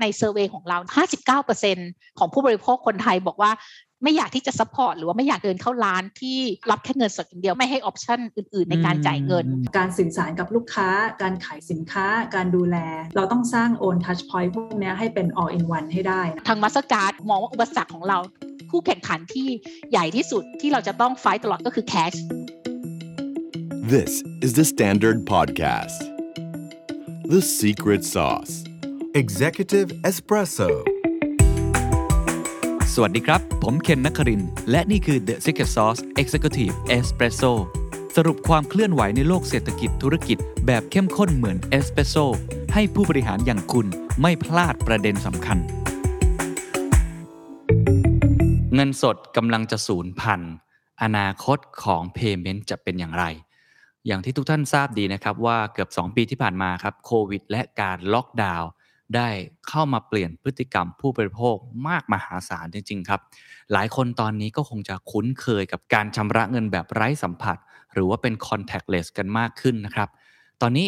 ใน survey ของเรา 59%ของผู้บริโภคคนไทยบอกว่าไม่อยากที่จะ support หรือว่าไม่อยากเดินเข้าร้านที่รับแค่เงินสดอย่างเดียวไม่ให้ option อื่น ๆ ในการจ่ายเงิน การสื่อสารกับลูกค้า การขายสินค้า การดูแล เราต้องสร้าง own touch point พวกนี้ให้เป็น all in one ให้ได้ ทาง Mastercard มองว่าอุปสรรคของเราคู่แข่งขันที่ใหญ่ที่สุดที่เราจะต้อง fight ตลอดก็คือ cash This is the Standard Podcast The Secret Sauce Executive Espresso สวัสดีครับ ผมเคนนักคริน และนี่คือ The Secret Sauce Executive Espresso สรุปความเคลื่อนไหวในโลกเศรษฐกิจธุรกิจแบบเข้มข้นเหมือนเอสเปรสโซให้ผู้บริหารอย่างคุณไม่พลาดประเด็นสำคัญ เงินสดกำลังจะสูญพันธุ์อนาคตของ Payment จะเป็นอย่างไร อย่างที่ทุกท่านทราบดีนะครับว่าเกือบ 2 ปีที่ผ่านมาครับโควิดและการล็อกดาวน์ ได้เข้ามาเปลี่ยนพฤติกรรมผู้บริโภคมากมหาศาลจริง ๆ ครับ หลายคนตอนนี้ก็คงจะคุ้นเคยกับการชำระเงินแบบไร้สัมผัส หรือว่าเป็น contactless กันมากขึ้นนะครับ ตอนนี้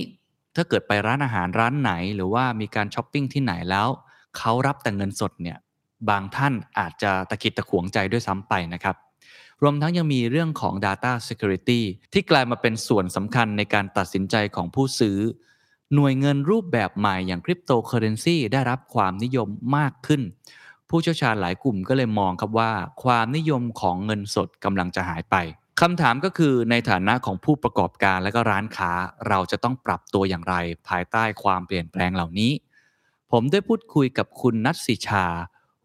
ถ้าเกิดไปร้านอาหารร้านไหน หรือว่ามีการช้อปปิ้งที่ไหนแล้วเขารับแต่เงินสดเนี่ยบางท่านอาจจะตะกิดตะขวงใจด้วยซ้ำไปนะครับ รวมทั้งยังมีเรื่องของ Data Security ที่กลายมาเป็นส่วนสำคัญในการตัดสินใจของผู้ซื้อ หน่วยเงินรูปแบบใหม่อย่างคริปโตเคอเรนซีได้รับความนิยมมากขึ้น ผู้เชี่ยวชาญหลายกลุ่มก็เลยมองครับว่า ความนิยมของเงินสดกำลังจะหายไปคำถามก็คือในฐานะของผู้ประกอบการและก็ร้านค้า เราจะต้องปรับตัวอย่างไร ภายใต้ความเปลี่ยนแปลงเหล่านี้ ผมได้พูดคุยกับคุณนัทสิชา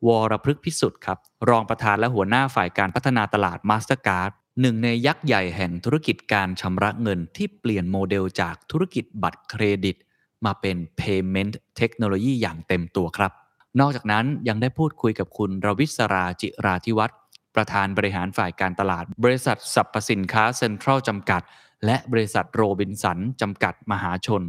วรพฤกษ์พิสุทธิ์ครับ รองประธานและหัวหน้าฝ่ายการพัฒนาตลาด Mastercard หนึ่งในยักษ์ใหญ่แห่งธุรกิจการชำระเงินที่เปลี่ยนโมเดลจากธุรกิจบัตรเครดิต มาเป็น payment เทคโนโลยีอย่างเต็มตัวครับ นอกจากนั้นยังได้พูดคุยกับคุณรวิศราจิราธิวัฒน์ประธานบริหารฝ่ายการตลาด บริษัทสรรพสินค้าเซ็นทรัลจำกัด และบริษัทโรบินสันจำกัดมหาชน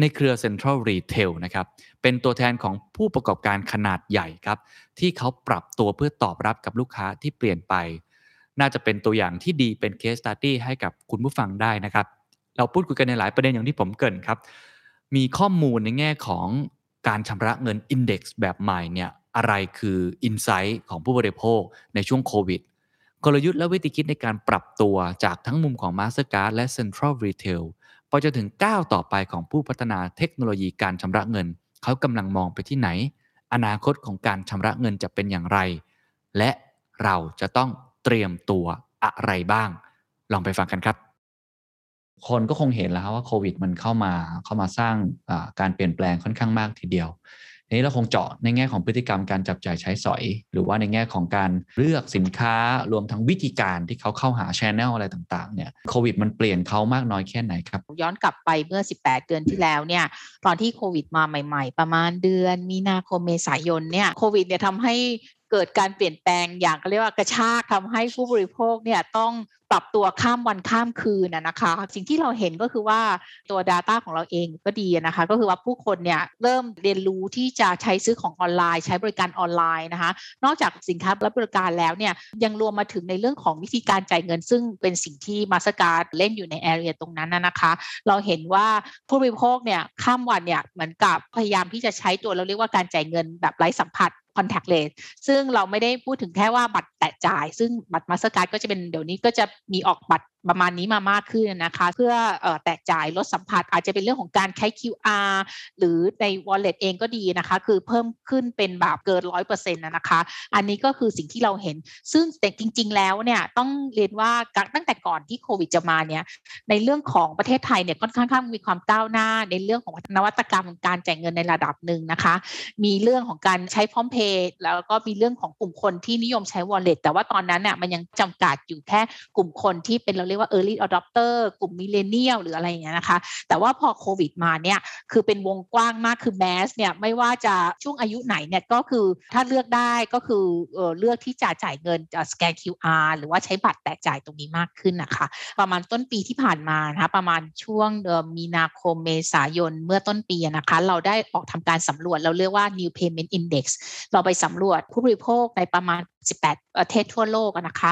ในเครือเซ็นทรัลรีเทลนะครับเป็นตัวแทนของผู้ประกอบการขนาดใหญ่ครับที่เขาปรับตัวเพื่อตอบรับกับลูกค้าที่เปลี่ยนไป น่าจะเป็นตัวอย่างที่ดีเป็น case study ให้กับคุณผู้ฟังได้นะครับ เราพูดคุยกันในหลายประเด็นอย่างที่ผมเกริ่นครับ มีข้อมูลในแง่ของการชำระเงิน Index แบบใหม่เนี่ยอะไรคือ Insight ของผู้บริโภคในช่วงโควิดกลยุทธ์และวิธีคิดในการปรับตัวจากทั้งมุมของ Mastercard และ Central Retail พอจะถึงก้าวต่อไปของผู้พัฒนาเทคโนโลยีการชำระเงิน เขากำลังมองไปที่ไหน อนาคตของการชำระเงินจะเป็นอย่างไร และเราจะต้อง เตรียมตัวอะไรบ้าง ลองไปฟังกันครับ คนก็คงเห็นแล้วว่าโควิด มันเข้ามาเข้ามาสร้างการเปลี่ยนแปลงค่อนข้างมากทีเดียวทีนี้เราคงเจาะในแง่ของพฤติกรรมการจับจ่ายใช้สอย หรือว่าในแง่ของการเลือกสินค้ารวมทั้งวิธีการที่เขาเข้าหาชแนลอะไรต่างๆเนี่ยโควิดมันเปลี่ยนเขามากน้อยแค่ไหนครับ ย้อนกลับไปเมื่อ 18 เดือนที่แล้วเนี่ยตอนที่โควิดมาใหม่ ๆ ประมาณเดือนมีนาคมเมษายนเนี่ยโควิดเนี่ยทำให้ เกิดการเปลี่ยนแปลงอย่างก็เรียกว่ากระชากทาให้ผู้บริโภคเนี่ยต้องปรับตัวข้ามวันข้ามคืนนะคะ สิ่งที่เราเห็นก็คือว่าตัว Data ของเราเองก็ดีนะคะ ก็คือว่าผู้คนเนี่ยเริ่มเรียนรู้ที่จะใช้ซื้อของออนไลน์ ใช้บริการออนไลน์นะคะ นอกจากสินค้าและบริการแล้วเนี่ยยังรวมมาถึงในเรื่องของวิธีการจ่ายเงิน ซึ่งเป็นสิ่งที่ Mastercard เล่นอยู่ใน area ตรงนั้นนะคะ เราเห็นว่าผู้บริโภคเนี่ยข้ามวันเนี่ยเหมือนกับพยายามที่จะใช้ตัวเราเรียกว่าการจ่ายเงินแบบไร้สัมผัส contact l e s ซึ่งเราไม่ได้พูดถึงแค่ว่าบัตรแตะจ่าย ซึ่งบัตร Mastercard ก็จะเป็นเดี๋ยวนี้ก็จะมีออกบัตร ประมาณนี้มามากขึ้นนะคะ เพื่อแตะจ่ายลดสัมผัส อาจจะเป็นเรื่องของการใช้ QR หรือใน wallet เองก็ดีนะคะ คือเพิ่มขึ้นเป็นแบบเกินร้อยเปอร์เซ็นต์นะคะ อันนี้ก็คือสิ่งที่เราเห็น ซึ่งแต่จริง ๆ แล้วเนี่ยต้องเรียนว่าตั้งแต่ก่อนที่โควิดจะมาเนี่ยในเรื่องของประเทศไทยเนี่ยค่อนข้างมีความก้าวหน้าในเรื่องของนวัตกรรมการจ่ายเงินในระดับหนึ่งนะคะ มีเรื่องของการใช้พร้อมเพย์แล้วก็มีเรื่องของกลุ่มคนที่นิยมใช้ wallet แต่ว่าตอนนั้นเนี่ยมันยังจำกัดอยู่แค่กลุ่มคนที่เป็นเราเรียกว่า early adopter กลุ่ม millennial หรืออะไรอย่างเงี้ยนะคะ แต่ว่าพอโควิดมาเนี่ยคือเป็นวงกว้างมากคือ mass เนี่ยไม่ว่าจะช่วงอายุไหนเนี่ยก็คือถ้าเลือกได้ก็คือเออเลือกที่จะจ่ายเงินจะสแกน QR หรือว่าใช้บัตรแตะจ่ายตรงนี้มากขึ้นนะคะ ประมาณต้นปีที่ผ่านมานะคะประมาณช่วงเดือนมีนาคมเมษายนเมื่อต้นปีนะคะ เราได้ออกทำการสำรวจเราเรียกว่า new payment index เราไปสำรวจผู้บริโภคในประมาณ 18 ประเทศทั่วโลกนะคะ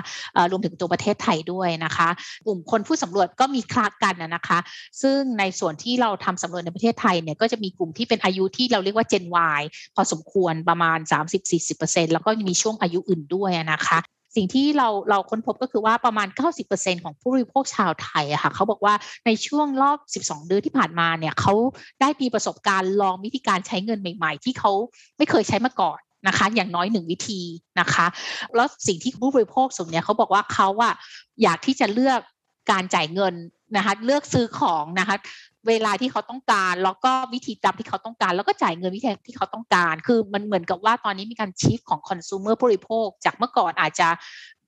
รวมถึงตัวประเทศไทยด้วยนะคะกลุ่มคนผู้สำรวจก็มีคลาดกันนะนะคะ ซึ่งในส่วนที่เราทำสำรวจในประเทศไทยเนี่ยก็จะมีกลุ่มที่เป็นอายุที่เราเรียกว่า Gen Y พอสมควรประมาณ 30-40%แล้วก็มีช่วงอายุอื่นด้วยนะคะสิ่งที่เราเราค้นพบก็คือว่าประมาณ 90%ของผู้บริโภคชาวไทยอะค่ะเขาบอกว่าในช่วงรอบ 12 เดือนที่ผ่านมาเนี่ยเขาได้มีประสบการณ์ลองวิธีการใช้เงินใหม่ ๆ ที่เขาไม่เคยใช้มาก่อน นะคะ อย่างน้อยหนึ่งวิธีนะคะ แล้วสิ่งที่ผู้บริโภคส่วนเนี้ยเขาบอกว่าเขาอะอยากที่จะเลือกการจ่ายเงินนะคะเลือกซื้อของนะคะเวลาที่เขาต้องการแล้วก็วิธีตามที่เขาต้องการ แล้วก็จ่ายเงินวิธีที่เขาต้องการ คือมันเหมือนกับว่าตอนนี้มีการชิฟของคอน sumer ผู้บริโภค จากเมื่อก่อนอาจจะ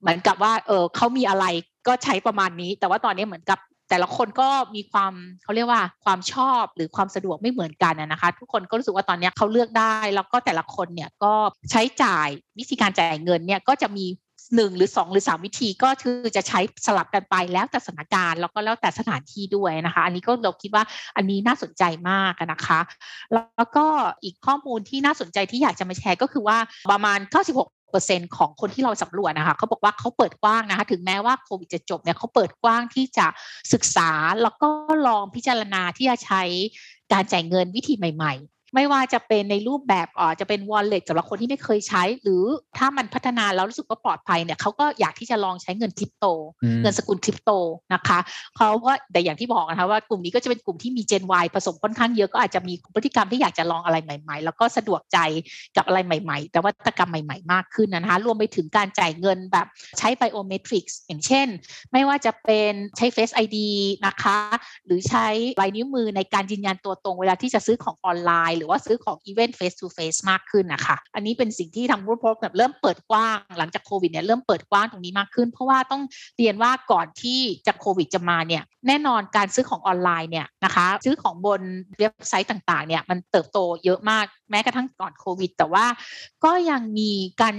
เหมือนกับว่าเออเขามีอะไรก็ใช้ประมาณนี้ แต่ว่าตอนนี้เหมือนกับ แต่ละคนก็มีความเขาเรียกว่าความชอบหรือความสะดวกไม่เหมือนกันนะคะ ทุกคนก็รู้สึกว่าตอนนี้เขาเลือกได้ แล้วก็แต่ละคนเนี่ยก็ใช้จ่ายวิธีการจ่ายเงินเนี่ยก็จะมีหนึ่งหรือสองหรือสามวิธีก็คือจะใช้สลับกันไปแล้วแต่สถานการณ์แล้วก็แล้วแต่สถานที่ด้วยนะคะ อันนี้ก็เราคิดว่าอันนี้น่าสนใจมากนะคะ แล้วก็อีกข้อมูลที่น่าสนใจที่อยากจะมาแชร์ก็คือว่าประมาณ 96 ของคนที่เราสำรวจนะคะเขาบอกว่าเขาเปิดกว้างนะคะถึงแม้ว่าโควิดจะจบเนี่ยเขาเปิดกว้างที่จะศึกษาแล้วก็ลองพิจารณาที่จะใช้การจ่ายเงินวิธีใหม่ๆ ไม่ว่าจะเป็นในรูปแบบอ่อจะเป็น wallet สำหรับคนที่ไม่เคยใช้ หรือถ้ามันพัฒนาแล้วรู้สึกว่าปลอดภัยเนี่ยเขาก็อยากที่จะลองใช้เงินคริปโตอืมเงินสกุลคริปโตนะคะเขาก็แต่อย่างที่บอกนะคะว่ากลุ่มนี้ก็จะเป็นกลุ่มที่มี Gen Y ผสมค่อนข้างเยอะก็อาจจะมีพฤติกรรมที่อยากจะลองอะไรใหม่ ๆ แล้วก็สะดวกใจกับอะไรใหม่ๆแต่วัตกรรมใหม่ๆ มากขึ้นนะคะรวมไปถึงการจ่ายเงินแบบใช้ biometrics อย่างเช่น ไม่ว่าจะเป็นใช้ Face ID นะคะ หรือใช้ลายนิ้วมือในการยืนยันตัวตรงเวลาที่จะซื้อของออนไลน์หรือว่าซื้อของอีเวนต์ face to face มากขึ้นนะคะอันนี้เป็นสิ่งที่ทางผู้บริโภคแบบเริ่มเปิดกว้างหลังจากโควิดเนี่ยเริ่มเปิดกว้างตรงนี้มากขึ้น เพราะว่าต้องเรียนว่าก่อนที่จะโควิดจะมาเนี่ยแน่นอนการซื้อของออนไลน์เนี่ยนะคะซื้อของบนเว็บไซต์ต่างๆเนี่ยมันเติบโตเยอะมากแม้กระทั่งก่อนโควิด แต่ว่าก็ยังมีการ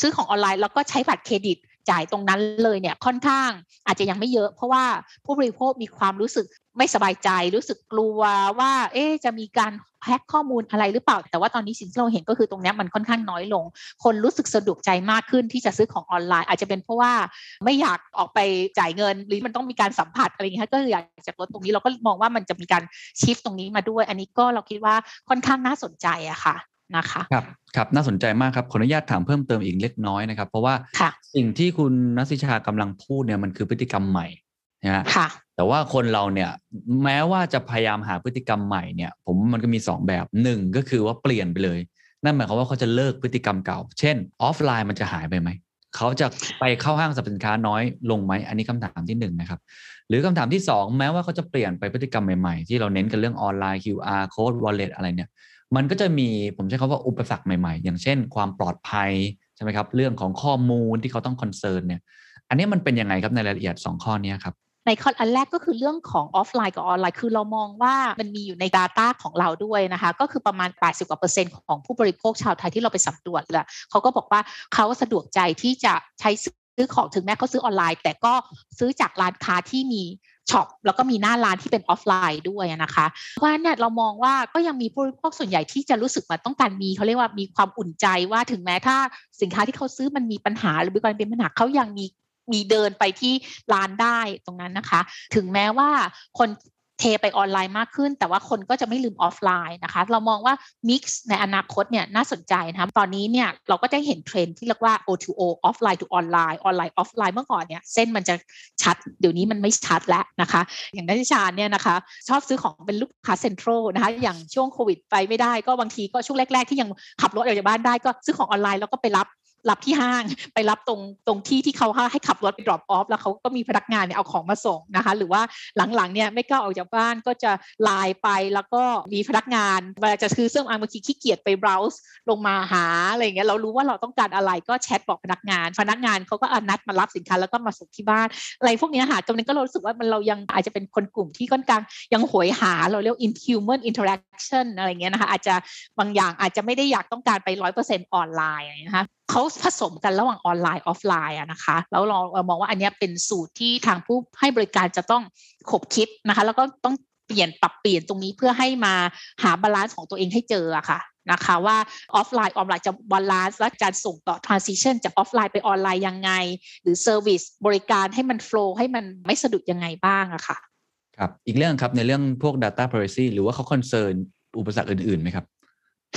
ซื้อของออนไลน์แล้วก็ใช้บัตรเครดิตจ่ายตรงนั้นเลยเนี่ยค่อนข้างอาจจะยังไม่เยอะ เพราะว่าผู้บริโภคมีความรู้สึกไม่สบายใจรู้สึกกลัวว่า เอ๊จะมีการ แฮ็กข้อมูลอะไรหรือเปล่า แต่ว่าตอนนี้สิ่งที่เราเห็นก็คือตรงเนี้ยมันค่อนข้างน้อยลง คนรู้สึกสะดวกใจมากขึ้นที่จะซื้อของออนไลน์ อาจจะเป็นเพราะว่าไม่อยากออกไปจ่ายเงิน หรือมันต้องมีการสัมผัสอะไรอย่างเงี้ยก็อยากจะลดตรงนี้เราก็มองว่ามันจะมีการชิฟตรงนี้มาด้วย อันนี้ก็เราคิดว่าค่อนข้างน่าสนใจอะค่ะนะคะครับครับน่าสนใจมากครับขออนุญาตถามเพิ่มเติมอีกเล็กน้อยนะครับ เพราะว่าค่ะสิ่งที่คุณนัทสิชากำลังพูดเนี่ยมันคือพฤติกรรมใหม่นะฮะค่ะ แต่ว่าคนเราเนี่ยแม้ว่าจะพยายามหาพฤติกรรมใหม่เนี่ยผมมันก็มี 2 แบบหนึ่งก็คือว่าเปลี่ยนไปเลย นั่นหมายความว่าเขาจะเลิกพฤติกรรมเก่า เช่นออฟไลน์มันจะหายไปไหมเขาจะไปเข้าห้างสรรพสินค้าน้อยลงไหมอันนี้คำถามที่หนึ่งนะครับหรือคำถามที่ 2 แม้ว่าเขาจะเปลี่ยนไปพฤติกรรมใหม่ๆ ที่เราเน้นกันเรื่องออนไลน์ QR code wallet อะไรเนี่ยมันก็จะมีผมใช้คำว่าอุปสรรคใหม่ๆ อย่างเช่น ความปลอดภัยใช่ไหมครับเรื่องของข้อมูลที่เขาต้อง concern เนี่ยอันนี้มันเป็นยังไงครับในรายละเอียด 2 ข้อนี้ครับ ในข้ออันแรกก็คือเรื่องของออฟไลน์กับออนไลน์ คือเรามองว่ามันมีอยู่ใน Data ของเราด้วยนะคะ ก็คือประมาณ 80กว่าเปอร์เซ็นต์ของผู้บริโภคชาวไทยที่เราไปสำรวจแหละเขาก็บอกว่าเขาสะดวกใจที่จะใช้ซื้อของถึงแม้เขาซื้อออนไลน์ แต่ก็ซื้อจากร้านค้าที่มี shop แล้วก็มีหน้าร้านที่เป็นออฟไลน์ด้วยนะคะเพราะฉะนั้นเนี่ยเรามองว่าก็ยังมีผู้บริโภคส่วนใหญ่ที่จะรู้สึกว่าต้องการมีเขาเรียกว่ามีความอุ่นใจว่าถึงแม้ถ้าสินค้าที่เขาซื้อมันมีปัญหา หรือมีการเป็นปัญหาเขายังมี มีเดินไปที่ร้านได้ตรงนั้นนะคะ ถึงแม้ว่าคนเทไปออนไลน์มากขึ้น แต่ว่าคนก็จะไม่ลืมออฟไลน์นะคะ เรามองว่า Mix ในอนาคตเนี่ยน่าสนใจนะคะตอนนี้เนี่ยเราก็จะเห็นเทรนที่เรียกว่า O2O offline to online ออนไลน์ออฟไลน์เมื่อก่อนเนี่ยเส้นมันจะชัด เดี๋ยวนี้มันไม่ชัดแล้วนะคะ อย่างนักชาเนี่ยนะคะ ชอบซื้อของเป็นลูกค้าเซ็นทรัลนะคะ อย่างช่วงโควิดไปไม่ได้ก็บางทีก็ช่วงแรก ๆ ที่ยังขับรถออกจากบ้านได้ก็ซื้อของออนไลน์แล้วก็ไปรับ รับที่ห้างไปรับตรงตรงที่ที่เขาให้ขับรถไป drop off แล้วเขาก็มีพนักงานเนี่ยเอาของมาส่งนะคะ หรือว่าหลังๆเนี่ยไม่กล้าออกจากบ้านก็จะไลน์ไปแล้วก็มีพนักงานเวลาจะซื้อเครื่องอังบางทีขี้เกียจไป browse ลงมาหาอะไรอย่างเงี้ยเรารู้ว่าเราต้องการอะไรก็แชทบอกพนักงาน พนักงานเขาก็เอานัดมารับสินค้าแล้วก็มาส่งที่บ้านอะไรพวกนี้ค่ะตรงนี้ก็เรารู้สึกว่ามันเรายังอาจจะเป็นคนกลุ่มที่ค่อนข้างยังโหยหาเราเรียก in human interaction อะไรเงี้ยนะคะอาจจะบางอย่างอาจจะไม่ได้อยากต้องการไปร้อยเปอร์เซ็นต์ออนไลน์นะคะ เขาผสมกันระหว่างออนไลน์ออฟไลน์อะนะคะแล้วเราเรามองว่าอันนี้เป็นสูตรที่ทางผู้ให้บริการจะต้องขบคิดนะคะ แล้วก็ต้องเปลี่ยนปรับเปลี่ยนตรงนี้เพื่อให้มาหา balance ของตัวเองให้เจออะค่ะนะคะว่าออฟไลน์ออนไลน์จะ balance และการส่งต่อ transition จากออฟไลน์ไปออนไลน์ยังไง หรือ service บริการให้มัน flow ให้มันไม่สะดุดยังไงบ้างอะค่ะครับอีกเรื่องครับในเรื่องพวก data privacy หรือว่าเขา concern อุปสรรคอื่นๆไหมครับ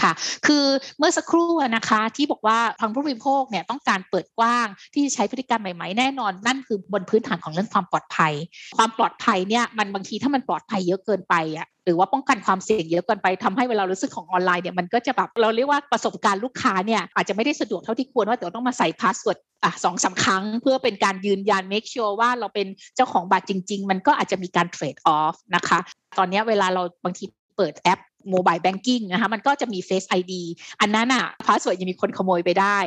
ค่ะ คือเมื่อสักครู่นะคะที่บอกว่าทางผู้บริโภคเนี่ยต้องการเปิดกว้างที่ใช้พฤติกรรมใหม่ๆ แน่นอน นั่นคือบนพื้นฐานของเรื่องความปลอดภัย ความปลอดภัยเนี่ยมันบางทีถ้ามันปลอดภัยเยอะเกินไปอะหรือว่าป้องกันความเสี่ยงเยอะเกินไปทำให้เวลารู้สึกของออนไลน์เนี่ยมันก็จะแบบเราเรียกว่าประสบการณ์ลูกค้าเนี่ยอาจจะไม่ได้สะดวกเท่าที่ควรว่าเดี๋ยวต้องมาใส่ password อะสองสามครั้งเพื่อเป็นการยืนยัน make sure ว่าเราเป็นเจ้าของบัตรจริง ๆ มันก็อาจจะมีการ trade off นะคะ ตอนนี้เวลาเราบางทีเปิดแอป mobile banking นะคะมันก็จะมี Face ID อันนั้นอะ password ยังมีคนขโมยไปได้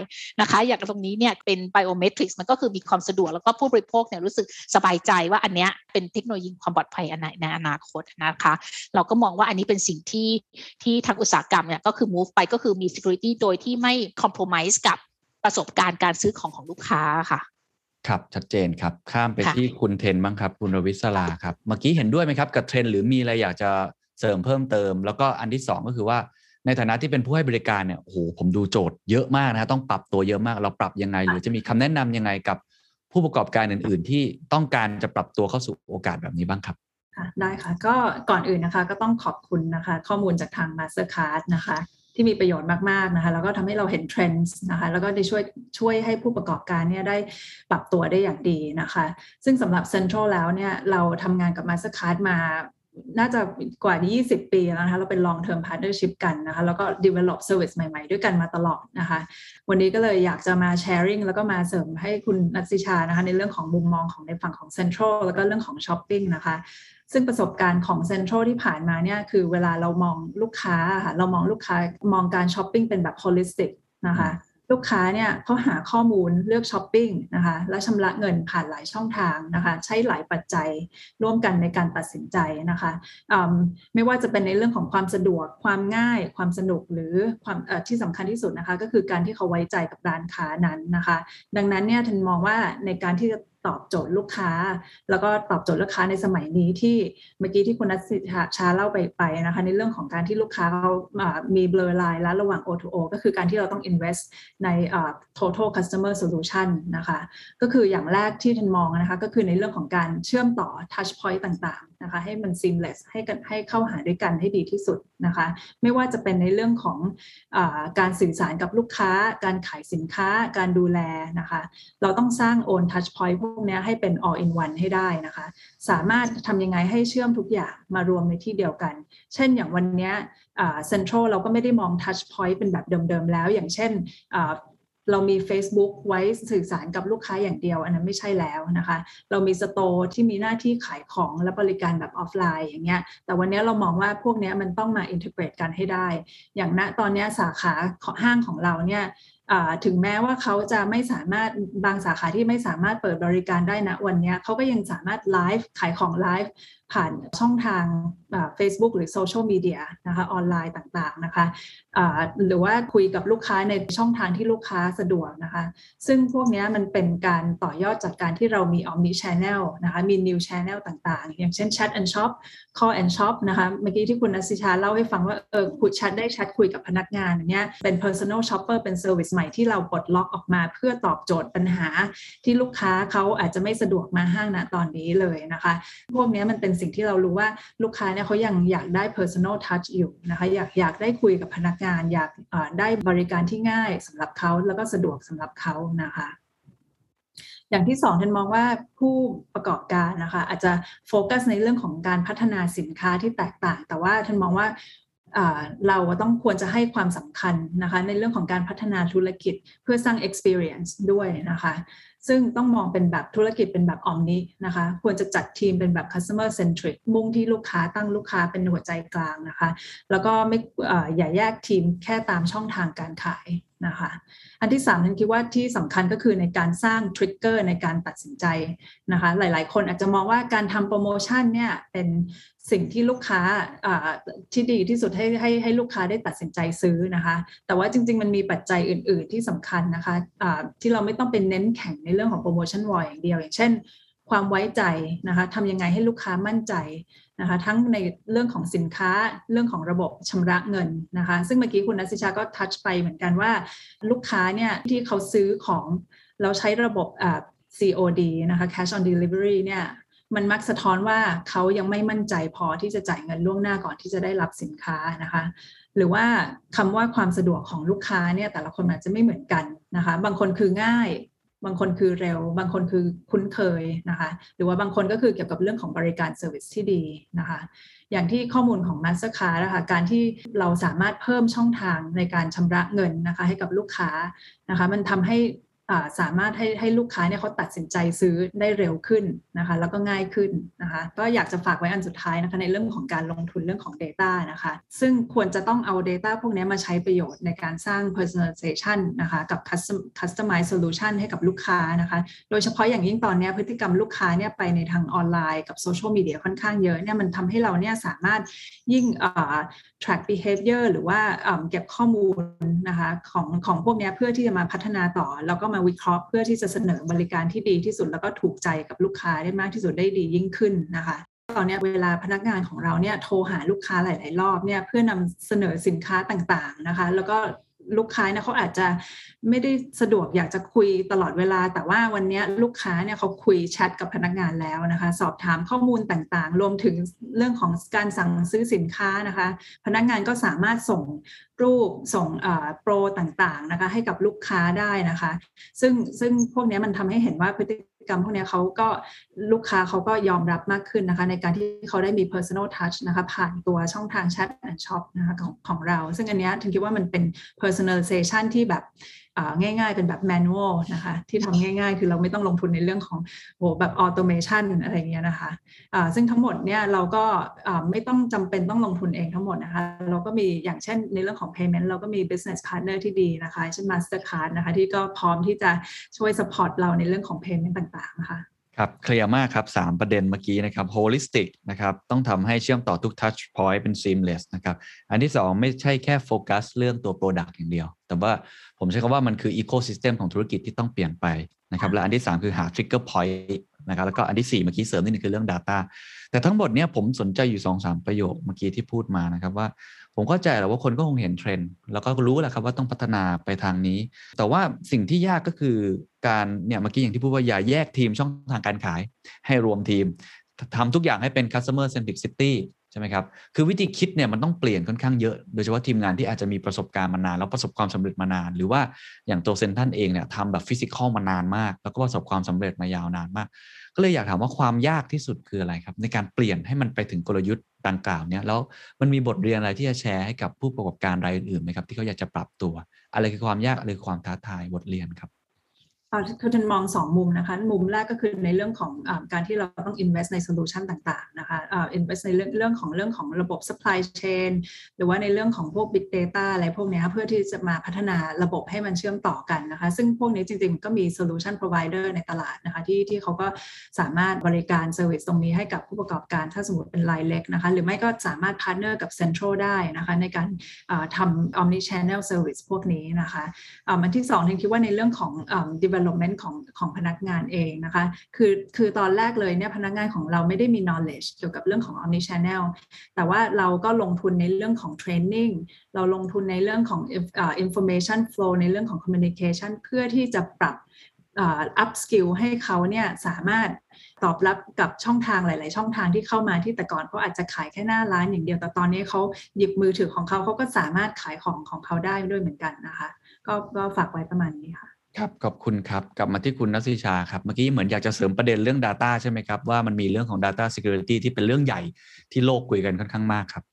นะคะ อย่างตรงนี้เนี่ยเป็น biometrics มันก็คือมีความสะดวกแล้วก็ผู้บริโภคเนี่ยรู้สึกสบายใจว่าอันเนี้ยเป็นเทคโนโลยีความปลอดภัยอันไหนในอนาคตนะคะ เราก็มองว่าอันนี้เป็นสิ่งที่ที่ทางอุตสาหกรรมเนี่ยก็คือ move ไปก็คือมี security โดยที่ไม่ compromise กับประสบการณ์การซื้อของของลูกค้าค่ะครับชัดเจนครับ ข้ามไปค่ะที่คุณเทนบ้างครับ คุณรวิศราครับ เมื่อกี้เห็นด้วยไหมครับ กับเทรนด์หรือมีอะไรอยากจะ เสริมเพิ่มเติม แล้วก็อันที่สองก็คือว่าในฐานะที่เป็นผู้ให้บริการเนี่ยโอ้โหผมดูโจทย์เยอะมากนะฮะต้องปรับตัวเยอะมากเราปรับยังไง หรือจะมีคำแนะนำยังไงกับผู้ประกอบการอื่น ๆ ที่ต้องการจะปรับตัวเข้าสู่โอกาสแบบนี้บ้างครับค่ะได้ค่ะก็ก่อนอื่นนะคะก็ต้องขอบคุณนะคะ ข้อมูลจากทาง Mastercard นะคะ ที่มีประโยชน์มากๆนะคะ แล้วก็ทำให้เราเห็นเทรนด์นะคะแล้วก็ได้ช่วยช่วยให้ผู้ประกอบการเนี่ยได้ปรับตัวได้อย่างดีนะคะ ซึ่งสำหรับ Central แล้วเนี่ยเราทำงานกับ Mastercard มา น่าจะกว่า 20 ปีแล้วนะคะ เราเป็น long term partnership กันนะคะ แล้วก็ develop service ใหม่ ๆ ด้วยกันมาตลอดนะคะ วันนี้ก็เลยอยากจะมา sharing แล้วก็มาเสริมให้คุณนัทสิชานะคะ ในเรื่องของมุมมองของในฝั่งของ Central แล้วก็เรื่องของ shopping นะคะ ซึ่งประสบการณ์ของ Central ที่ผ่านมาเนี่ย คือเวลาเรามองลูกค้าค่ะ เรามองลูกค้ามองการช้อปปิ้งเป็นแบบ holistic นะคะ ลูกค้าเนี่ยเขาหาข้อมูลเลือกช้อปปิ้งนะคะและชำระเงินผ่านหลายช่องทางนะคะ ใช้หลายปัจจัยร่วมกันในการตัดสินใจนะคะมไม่ว่าจะเป็นในเรื่องของความสะดวกความง่าย ความสนุกหรือความที่สำคัญที่สุดนะคะ ก็คือการที่เขาไว้ใจกับร้านค้านั้นนะคะ ดังนั้นเนี่ยทันมองว่าในการที่จะ ตอบโจทย์ลูกค้า แล้วก็ตอบโจทย์ลูกค้าในสมัยนี้ที่เมื่อกี้ที่คุณนัทสิชาชาเล่าไปไปนะคะในเรื่องของการที่ลูกค้าเขามี blur line และระหว่าง O2O ก็คือการที่เราต้อง invest ใน total customer solution นะคะก็คืออย่างแรกที่ทันมองนะคะก็คือในเรื่องของการเชื่อมต่อ touch point ต่างๆนะคะให้มัน seamless ให้กันให้เข้าหาด้วยกันให้ดีที่สุดนะคะไม่ว่าจะเป็นในเรื่องของอการสื่อสารกับลูกค้า การขายสินค้าการดูแลนะคะเราต้องสร้าง own touch point กนี้ให้เป็น all in one ให้ได้นะคะ สามารถทำยังไงให้เชื่อมทุกอย่างมารวมในที่เดียวกัน เช่นอย่างวันนี้เซ็นทรัลเราก็ไม่ได้มอง touch point เป็นแบบเดิมๆแล้ว อย่างเช่นเรามี Facebook ไว้สื่อสารกับลูกค้าอย่างเดียว อันนั้นไม่ใช่แล้วนะคะ เรามีสโตร์ที่มีหน้าที่ขายของและบริการแบบออฟไลน์อย่างเงี้ย แต่วันนี้เรามองว่าพวกนี้มันต้องมาอินทิเกรตกันให้ได้ อย่างณตอนนี้สาขาห้างของเราเนี่ย ถึงแม้ว่าเขาจะไม่สามารถบางสาขาที่ไม่สามารถเปิดบริการได้นะวันนี้เขาก็ยังสามารถไลฟ์ขายของไลฟ์ผ่านช่องทาง Facebook หรือโซเชียลมีเดียนะคะออนไลน์ต่างๆนะคะอ่าหรือว่าคุยกับลูกค้าในช่องทางที่ลูกค้าสะดวกนะคะ ซึ่งพวกนี้มันเป็นการต่อยอดจากการที่เรามี Omni Channel นะคะมี New Channel ต่างๆ อย่างเช่น Chat and Shop Call and Shop นะคะเมื่อกี้ที่คุณณัฐสิชาเล่าให้ฟังว่าเออคุยแชทได้แชทคุยกับพนักงานอย่างเงี้ยเป็น Personal Shopper เป็น Service ใหม่ที่เราปลดล็อกออกมาเพื่อตอบโจทย์ปัญหา ที่ลูกค้าเขาอาจจะไม่สะดวกมาห้างณตอนนี้เลยนะคะ พวกนี้มันเป็นสิ่งที่เรารู้ว่าลูกค้าเนี่ยเขายังอยากได้ personal touch อยู่นะคะอยากอยากได้คุยกับพนักงาน อยากได้บริการที่ง่ายสำหรับเขาแล้วก็สะดวกสำหรับเขานะคะอย่างที่สองท่านมองว่าผู้ประกอบการนะคะอาจจะโฟกัสในเรื่องของการพัฒนาสินค้าที่แตกต่าง แต่ว่าท่านมองว่า เราต้องควรจะให้ความสำคัญนะคะในเรื่องของการพัฒนาธุรกิจเพื่อสร้าง experience ด้วยนะคะ ซึ่งต้องมองเป็นแบบธุรกิจเป็นแบบออมนี้นะคะ ควรจะจัดทีมเป็นแบบ customer centric มุ่งที่ลูกค้าตั้งลูกค้าเป็นหัวใจกลางนะคะ แล้วก็ไม่อย่าแยกทีมแค่ตามช่องทางการขาย นะคะอันที่สามฉันคิดว่าที่สำคัญก็คือในการสร้างทริกเกอร์ในการตัดสินใจนะคะหลาย ๆ คนอาจจะมองว่าการทำโปรโมชั่นเนี่ยเป็นสิ่งที่ลูกค้าที่ดีที่สุดให้ให้ให้ลูกค้าได้ตัดสินใจซื้อนะคะ แต่ว่าจริง ๆ มันมีปัจจัยอื่น ๆ ที่สำคัญนะคะอ่าที่เราไม่ต้องเป็นเน้นแข่งในเรื่องของโปรโมชั่นวอลอย่างเดียว อย่างเช่น ความไว้ใจนะคะทำยังไงให้ลูกค้ามั่นใจ นะคะทั้งในเรื่องของสินค้าเรื่องของระบบชำระเงินนะคะซึ่งเมื่อกี้คุณนัสิชาก็ทัชไปเหมือนกันว่าลูกค้าเนี่ยที่เขาซื้อของเราใช้ระบบ COD นะคะ cash on delivery เนี่ยมันมักสะท้อนว่าเขายังไม่มั่นใจพอที่จะจ่ายเงินล่วงหน้าก่อนที่จะได้รับสินค้านะคะ หรือว่าคำว่าความสะดวกของลูกค้าเนี่ยแต่ละคนอาจจะไม่เหมือนกันนะคะ บางคนคือง่าย บางคนคือเร็ว บางคนคือคุ้นเคยนะคะ หรือว่าบางคนก็คือเกี่ยวกับเรื่องของบริการเซอร์วิสที่ดีนะคะ อย่างที่ข้อมูลของ Mastercard นะคะ การที่เราสามารถเพิ่มช่องทางในการชำระเงินนะคะ ให้กับลูกค้านะคะ มันทำให้ สามารถให้ให้ลูกค้าเนี่ยเขาตัดสินใจซื้อได้เร็วขึ้นนะคะแล้วก็ง่ายขึ้นนะคะก็อยากจะฝากไว้อันสุดท้ายนะคะในเรื่องของการลงทุนเรื่องของ Data นะคะซึ่งควรจะต้องเอา Data พวกนี้มาใช้ประโยชน์ในการสร้าง personalization นะคะกับ custom customize solution ให้กับลูกค้านะคะโดยเฉพาะอย่างยิ่งตอนนี้พฤติกรรมลูกค้าเนี่ยไปในทางออนไลน์กับโซเชียลมีเดียค่อนข้างเยอะเนี่ยมันทำให้เราเนี่ยสามารถยิ่ง track behavior หรือว่าเก็บข้อมูลนะคะของของพวกนี้เพื่อที่จะมาพัฒนาต่อแล้วก็มาวิเคราะห์เพื่อที่จะเสนอบริการที่ดีที่สุดแล้วก็ถูกใจกับลูกค้าได้มากที่สุดได้ดียิ่งขึ้นนะคะตอนนี้เวลาพนักงานของเราเนี่ยโทรหาลูกค้าหลาย ๆ รอบเนี่ยเพื่อนำเสนอสินค้าต่าง ๆ นะคะ แล้วก็ ลูกค้าเนี่ยเขาอาจจะไม่ได้สะดวกอยากจะคุยตลอดเวลา แต่ว่าวันนี้ลูกค้าเนี่ยเขาคุยแชทกับพนักงานแล้วนะคะ สอบถามข้อมูลต่างๆ รวมถึงเรื่องของการสั่งซื้อสินค้านะคะ พนักงานก็สามารถส่งรูปส่งโปรต่างๆนะคะ ให้กับลูกค้าได้นะคะ ซึ่งซึ่งพวกนี้มันทำให้เห็นว่าพฤติ กรรมพวกนี้เขาก็ลูกค้าเขาก็ยอมรับมากขึ้นนะคะ ในการที่เขาได้มี personal touch นะคะผ่านตัวช่องทางแชทอันช็อปนะคะของของเรา ซึ่งอันนี้ถึงคิดว่ามันเป็น personalization ที่แบบ ง่ายๆ เป็นแบบแมนนวลนะคะที่ทำง่ายๆ คือเราไม่ต้องลงทุนในเรื่องของโหแบบออโตเมชันอะไรเงี้ยนะคะะซึ่งทั้งหมดเนี่ยเราก็ไม่ต้องจำเป็นต้องลงทุนเองทั้งหมดนะคะเราก็มีอย่างเช่นในเรื่องของ payment เราก็มี business partner ที่ดีนะคะเช่น Mastercard นะคะที่ก็พร้อมที่จะช่วย support เราในเรื่องของ payment ต่างๆนะคะ ครับเคลียร์มากครับ 3 ประเด็นเมื่อกี้นะครับ holistic นะครับต้องทำให้เชื่อมต่อทุก touch point เป็น seamless นะครับอันที่ 2 ไม่ใช่แค่โฟกัสเรื่องตัว product อย่างเดียว แต่ว่าผมใช้คำว่ามันคือ ecosystem ของธุรกิจที่ต้องเปลี่ยนไปนะครับและอันที่ 3 คือหา trigger point นะครับแล้วก็อันที่ 4 เมื่อกี้เสริมนิดนึงคือเรื่อง data แต่ทั้งหมดเนี้ยผมสนใจอยู่ 2-3 ประโยคเมื่อกี้ที่พูดมานะครับว่า ผมเข้าใจแหละว่าคนก็คงเห็นเทรนด์แล้วก็รู้แหละครับว่าต้องพัฒนาไปทางนี้ แต่ว่าสิ่งที่ยากก็คือ การเนี่ยเมื่อกี้อย่างที่พูดว่าอย่าแยกทีมช่องทางการขายให้รวมทีมทำทุกอย่างให้เป็น customer centric city ใช่ไหมครับ คือวิธีคิดเนี่ยมันต้องเปลี่ยนค่อนข้างเยอะ โดยเฉพาะทีมงานที่อาจจะมีประสบการณ์มานาน แล้วประสบความสำเร็จมานาน หรือว่าอย่างตัวเซ็นทรัลเองเนี่ยทำแบบ physical มานานมาก แล้วก็ประสบความสำเร็จมายาวนานมาก ก็เลยอยากถามว่าความยากที่สุดคืออะไรครับ ในการเปลี่ยนให้มันไปถึงกลยุทธ์ดังกล่าวเนี้ยแล้วมันมีบทเรียนอะไรที่จะแชร์ให้กับผู้ประกอบการรายอื่นๆไหมครับที่เขาอยากจะปรับตัว อะไรคือความยากอะไรคือความท้าทายบทเรียนครับ คือท่านมองสองมุมนะคะมุมแรกก็คือในเรื่องของอการที่เราต้อง invest ใน solution ต่างๆนะคะ invest ในเรื่องเรื่องของเรื่องของระบบ supply chain หรือว่าในเรื่องของพวก big data อะไรพวกนี้เพื่อที่จะมาพัฒนาระบบให้มันเชื่อมต่อกันนะคะ ซึ่งพวกนี้จริงๆ ก็มี solution provider ในตลาดนะคะที่ที่เขาก็สามารถบริการ service ตรงนี้ให้กับผู้ประกอบการถ้าสมมติเป็นรายเล็กนะคะ หรือไม่ก็สามารถ partner กับ central ได้นะคะในการทำ omni channel service พวกนี้นะคะมันที่สองทิงคิดว่าในเรื่องของ develop development ของของพนักงานเองนะคะ คือคือตอนแรกเลยเนี่ยพนักงานของเราไม่ได้มี knowledge เกี่ยวกับเรื่องของ omni channel แต่ว่าเราก็ลงทุนในเรื่องของ training เราลงทุนในเรื่องของ information flow ในเรื่องของ communication เพื่อที่จะปรับ up skill ให้เขาเนี่ยสามารถตอบรับกับช่องทางหลาย ๆ ช่องทางที่เข้ามาที่แต่ก่อนเขาอาจจะขายแค่หน้าร้านอย่างเดียวแต่ตอนนี้เขาหยิบมือถือของเขาเขาก็สามารถขายของของเขาได้ด้วยเหมือนกันนะคะ ก็ก็ฝากไว้ประมาณนี้ค่ะ ครับขอบคุณครับ กลับมาที่คุณนัสิชาครับ เมื่อกี้เหมือนอยากจะเสริมประเด็นเรื่อง Data ใช่ไหมครับ ว่ามันมีเรื่องของ Data Security ที่เป็นเรื่องใหญ่ที่โลกคุยกันค่อนข้างมากครับ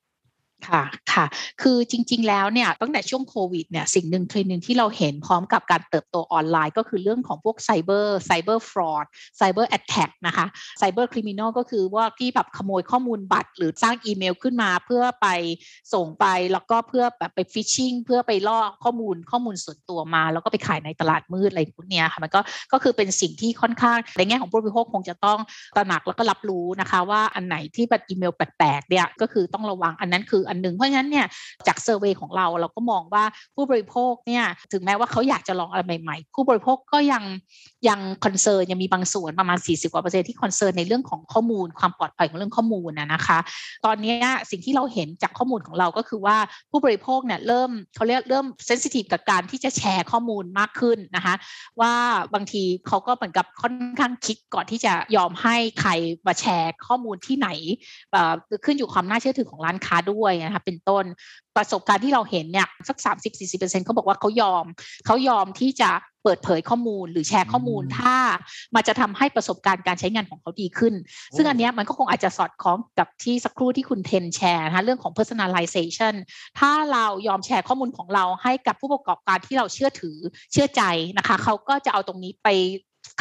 ค่ะค่ะ คือจริง ๆ แล้วเนี่ยตั้งแต่ช่วงโควิดเนี่ยสิ่งหนึ่งเทรนด์หนึ่งที่เราเห็นพร้อมกับการเติบโตออนไลน์ ก็คือเรื่องของพวก cyber cyber fraud cyber attack นะคะ cyber criminal ก็คือว่าที่แบบขโมยข้อมูลบัตร หรือสร้างอีเมลขึ้นมาเพื่อไปส่งไปแล้วก็เพื่อแบบไป phishing เพื่อไปล่อข้อมูลข้อมูลส่วนตัวมา แล้วก็ไปขายในตลาดมืดอะไรพวกนี้ค่ะมันก็ก็คือเป็นสิ่งที่ค่อนข้างในแง่ของผู้บริโภคคงจะต้องตระหนักแล้วก็รับรู้นะคะ ว่าอันไหนที่แบบอีเมลแปลกๆเนี่ยก็คือต้องระวังอันนั้นคืออันหนึ่งเพราะฉะนั้นเนี่ยจาก survey ของเราเราก็มองว่าผู้บริโภคเนี่ยถึงแม้ว่าเขาอยากจะลองอะไรใหม่ๆ ผู้บริโภคก็ยังยัง concern ยังมีบางส่วนประมาณ 40กว่าเปอร์เซ็นต์ที่ concern ในเรื่องของข้อมูล ความปลอดภัยของเรื่องข้อมูลนะคะ ตอนนี้สิ่งที่เราเห็นจากข้อมูลของเราก็คือว่าผู้บริโภคเนี่ยเริ่มเขาเรียกเริ่ม sensitive กับการที่จะแชร์ข้อมูลมากขึ้นนะคะว่าบางทีเขาก็เหมือนกับค่อนข้างคิดก่อนที่จะยอมให้ใครมาแชร์ข้อมูลที่ไหนขึ้นอยู่ความน่าเชื่อถือของร้านค้าด้วยนะคะเป็นต้นประสบการณ์ที่เราเห็นเนี่ยสัก 30-40%เขาบอกว่าเขายอมเขายอมที่จะเปิดเผยข้อมูลหรือแชร์ข้อมูลถ้ามันจะทำให้ประสบการณ์การใช้งานของเขาดีขึ้น ซึ่งอันนี้มันก็คงอาจจะสอดคล้องกับที่สักครู่ที่คุณเทนแชร์นะคะเรื่องของ personalization ถ้าเรายอมแชร์ข้อมูลของเราให้กับผู้ประกอบการที่เราเชื่อถือเชื่อใจนะคะเขาก็จะเอาตรงนี้ไป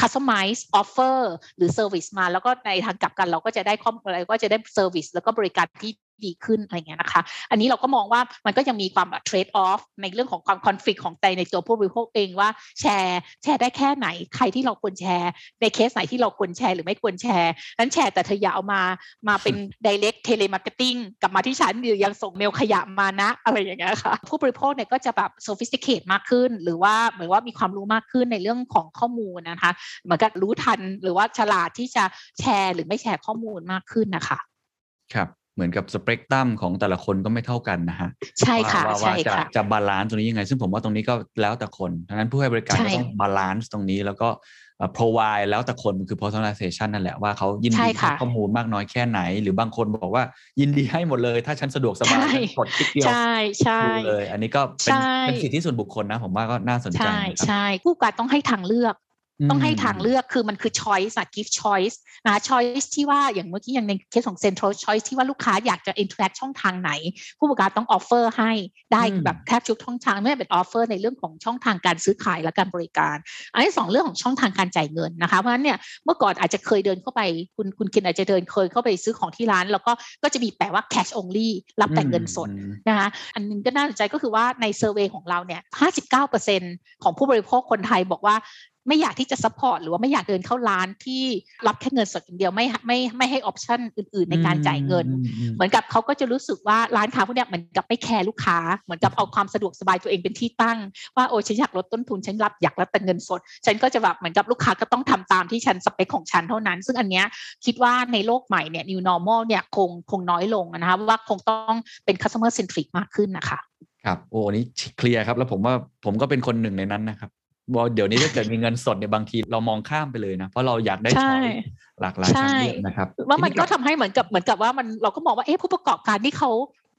customize offer หรือ service มา แล้วก็ในทางกลับกันเราก็จะได้ข้อมูลอะไรก็จะได้ service แล้วก็บริการที่ ดีขึ้นอะไรเงี้ยนะคะ อันนี้เราก็มองว่ามันก็ยังมีความ trade off ในเรื่องของความ conflict ของใจในตัวผู้บริโภคเองว่าแชร์แชร์ได้แค่ไหนใครที่เราควรแชร์ ในเคสไหนที่เราควรแชร์หรือไม่ควรแชร์นั้นแชร์แต่เธออย่าเอามามาเป็น direct telemarketing กลับมาที่ฉันหรือยังส่งเมลขยะมานะ อะไรอย่างเงี้ยค่ะ ผู้บริโภคเนี่ยก็จะแบบ sophisticate มากขึ้น หรือว่าเหมือนว่ามีความรู้มากขึ้นในเรื่องของข้อมูลนะคะเหมือนกับรู้ทันหรือว่าฉลาดที่จะแชร์หรือไม่แชร์ข้อมูลมากขึ้นนะคะ ครับ เหมือนกับสเปกตรัมของแต่ละคนก็ไม่เท่ากันนะฮะใช่ค่ะว่าใช่ว่าจะค่ะจะ balance ตรงนี้ยังไง ซึ่งผมว่าตรงนี้ก็แล้วแต่คนดังนั้นผู้ให้บริการใช่ก็ต้อง balance ตรงนี้แล้วก็ provide แล้วแต่คนมันคือ personalization นั่นแหละว่าเขายินดีใช่ดีให้ค่ะข้อมูลมากน้อยแค่ไหน หรือบางคนบอกว่ายินดีให้หมดเลย ถ้าฉันสะดวกสบายใช่ฉันกดคลิกเดียวใช่ใช่ดูเลย อันนี้ก็เป็นใช่เป็นสิทธิส่วนบุคคลนะ ผมว่าก็น่าสนใจใช่นะครับใช่ผู้ประกอบการต้องให้ทางเลือกม ต้องให้ทางเลือกคือมันคือ choice อะ give choice นะ choice ที่ว่าอย่างเมื่อกี้อย่างในเคสของ central choice ที่ว่าลูกค้าอยากจะ interact ช่องทางไหน ผู้ประกอบการต้อง offer ให้ได้อืมแบบแทบทุกช่องทางไม่ว่าเป็น offer ในเรื่องของช่องทางการซื้อขายและการบริการ อันที่สองเรื่องของช่องทางการจ่ายเงินนะคะเพราะฉะนั้นเนี่ยเมื่อก่อนอาจจะเคยเดินเข้าไป คุณคุณคินอาจจะเดินเคยเข้าไปซื้อของที่ร้าน แล้วก็ก็จะมีแปะว่า cash only รับแต่เงินสดอืมนะคะอันหนึ่งก็น่าสนใจก็คือว่าใน survey ของเราเนี่ย59%ของผู้บริโภคคนไทยบอกว่า ไม่อยากที่จะ support หรือว่าไม่อยากเดินเข้าร้านที่รับแค่เงินสดอย่างเดียวไม่ไม่ไม่ให้ option อื่น ๆ ในการจ่ายเงินอืมอืมเหมือนกับเขาก็จะรู้สึกว่าร้านค้าพวกเนี้ยเหมือนกับไม่ care ลูกค้า เหมือนกับเอาความสะดวกสบายตัวเองเป็นที่ตั้ง ว่าโอ้ฉันอยากลดต้นทุนฉันรับอยากรับแต่เงินสด ฉันก็จะแบบเหมือนกับลูกค้าก็ต้องทำตามที่ฉันสเปคของฉันเท่านั้น ซึ่งอันเนี้ยคิดว่าในโลกใหม่เนี่ย new normal เนี่ยคงคงน้อยลงนะคะว่าคงต้องเป็น customer centric มากขึ้นนะคะครับโอ้อันนี้ clear ครับ แล้วผมว่าผมก็เป็นคนหนึ่งในนั้นนะครับ ว่าเดี๋ยวนี้ถ้าเกิดมีเงินสดเนี่ยบางทีเรามองข้ามไปเลยนะ เพราะเราอยากได้ใช่ choice หลากหลายทางเลือกนะครับ ว่าบางทีก็ทำให้เหมือนกับเหมือนกับว่ามันเราก็มองว่าเอ๊ะผู้ประกอบการที่เขา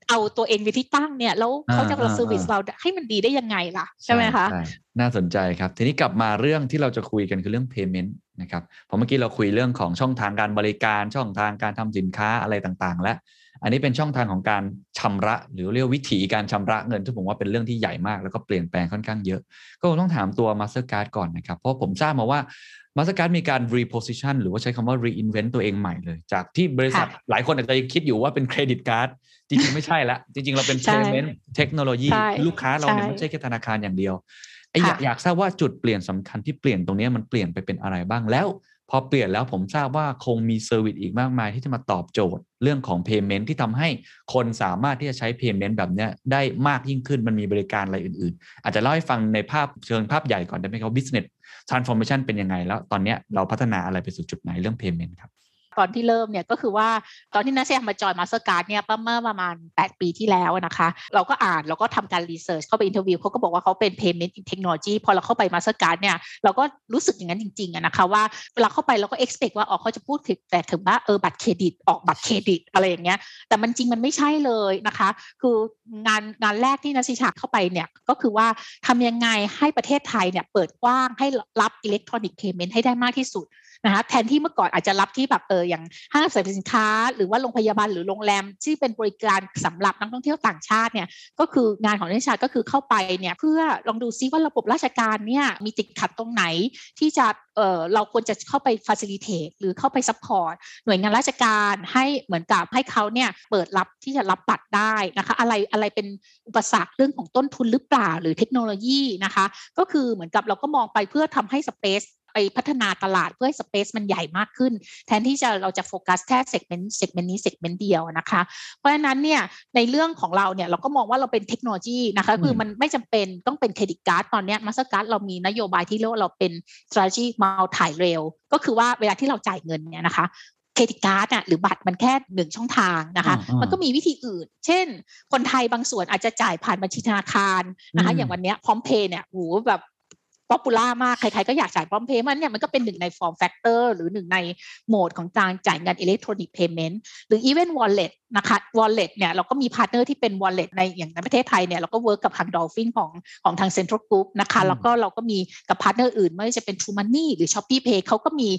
เอาตัวเองไปที่ตั้งเนี่ยแล้วเขาจะอ่า service อ่าเราให้มันดีได้ยังไงล่ะ ใช่ไหมคะใช่น่าสนใจครับ ทีนี้กลับมาเรื่องที่เราจะคุยกันคือเรื่อง payment นะครับเพราะเมื่อกี้เราคุยเรื่องของช่องทางการบริการช่องทางการทำสินค้าอะไรต่างๆ และ อันนี้เป็นช่องทางของการชำระ หรือเรียกวิธีการชำระเงินที่ผมว่าเป็นเรื่องที่ใหญ่มาก แล้วก็เปลี่ยนแปลงค่อนข้างเยอะ ก็คงต้องถามตัว Mastercard ก่อนนะครับ เพราะผมทราบมาว่า Mastercard มีการ reposition หรือว่าใช้คำว่า reinvent ตัวเองใหม่เลย จากที่บริษัทค่ะหลายคนอาจจะยังคิดอยู่ว่าเป็นเครดิตการ์ดจริงๆไม่ใช่ละ จริงๆ เราเป็นใช่ payment เทคโนโลยีใช่ลูกค้าเราเนี่ยใช่ไม่ใช่แค่ธนาคารอย่างเดียวไอ้อยากค่ะอยากทราบว่าจุดเปลี่ยนสำคัญที่เปลี่ยนตรงนี้มันเปลี่ยนไปเป็นอะไรบ้างแล้ว พอเปลี่ยนแล้วผมทราบว่าคงมี service อีกมากมายที่จะมาตอบโจทย์เรื่องของ Payment ที่ทำให้คนสามารถที่จะใช้ Payment แบบนี้ได้มากยิ่งขึ้นมันมีบริการอะไรอื่นๆ อาจจะเล่าให้ฟังในภาพเชิงภาพใหญ่ก่อนได้ไหมครับ Business Transformation เป็นยังไงแล้วตอนนี้เราพัฒนาอะไรไปสู่จุดไหนเรื่อง Payment ครับ ตอนที่เริ่มเนี่ยก็คือว่าตอนที่ณัฐสิมา join มาสเตอร์การ์ดเนี่ยเมื่อประมาณ 8 ปีที่แล้วนะคะ เราก็อ่านเราก็ทำการ research เข้าไป interview เขาก็บอกว่าเขาเป็น payment in technology พอเราเข้าไปมาสเตอร์การ์ดเนี่ยเราก็รู้สึกอย่างนั้นจริงๆนะคะว่าเวลาเข้าไปเราก็ expect ว่าอ๋อเขาจะพูดถึงแต่ถึงว่าเออบัตรเครดิตออกบัตรเครดิตอะไรอย่างเงี้ยแต่มันจริงมันไม่ใช่เลยนะคะ คืองานงานแรกที่นักศึกษาเข้าไปเนี่ยก็คือว่าทำยังไงให้ประเทศไทยเนี่ยเปิดกว้างให้รับอิเล็กทรอนิกส์เพย์เมนต์ให้ได้มากที่สุด นะคะแทนที่เมื่อก่อนอาจจะรับที่แบบเอออย่างห้างสรรพสินค้า หรือว่าโรงพยาบาลหรือโรงแรมที่เป็นบริการสำหรับนักท่องเที่ยวต่างชาติเนี่ยก็คืองานของนักศึกษาก็คือเข้าไปเนี่ยเพื่อลองดูซิว่าระบบราชการเนี่ยมีติดขัดตรงไหนที่จะเออเราควรจะเข้าไป facilitate หรือเข้าไป support หน่วยงานราชการให้เหมือนกับให้เขาเนี่ยเปิดรับที่จะรับบัตรได้นะคะอะไรอะไรเป็นอุปสรรคเรื่องของต้นทุนหรือเปล่าหรือเทคโนโลยีนะคะ ก็คือเหมือนกับเราก็มองไปเพื่อทำให้ space ไปพัฒนาตลาดเพื่อให้ space มันใหญ่มากขึ้น แทนที่จะเราจะโฟกัสแค่ segment segment นี้ segment เดียวนะคะ เพราะฉะนั้นเนี่ยในเรื่องของเราเนี่ยเราก็มองว่าเราเป็นเทคโนโลยีนะคะคือมันไม่จำเป็นต้องเป็น credit card ตอนเนี้ยมาสเตอร์การ์ดเรามีนโยบายที่เรียกว่าเราเป็น strategy multi rail ก็คือว่าเวลาที่เราจ่ายเงินเนี่ยนะคะ credit card อะหรือบัตรมันแค่หนึ่งช่องทางนะคะอ่าๆมันก็มีวิธีอื่น เช่น คนไทยบางส่วนอาจจะจ่ายผ่านบัญชีธนาคารนะคะอืมอย่างวันเนี้ยพร้อมเพย์เนี่ยโหแบบ popular มาก ใครๆก็อยากจ่ายพร้อมเพย์มันเนี่ยมันก็เป็นหนึ่งใน form factor หรือหนึ่งในโหมดของการจ่ายเงินอิเล็กทรอนิกส์ payment หรือ e-wallet นะคะ wallet เนี่ยเราก็มี partner ที่เป็น wallet ในอย่างในประเทศไทยเนี่ยเราก็ work กับทางดอลฟินของของทางเซ็นทรัลกรุ๊ปนะคะแล้วก็เราก็มีกับ partner อื่นไม่ว่าจะเป็นทรูมันนี่หรือช้อปปี้เพย์เขาก็มี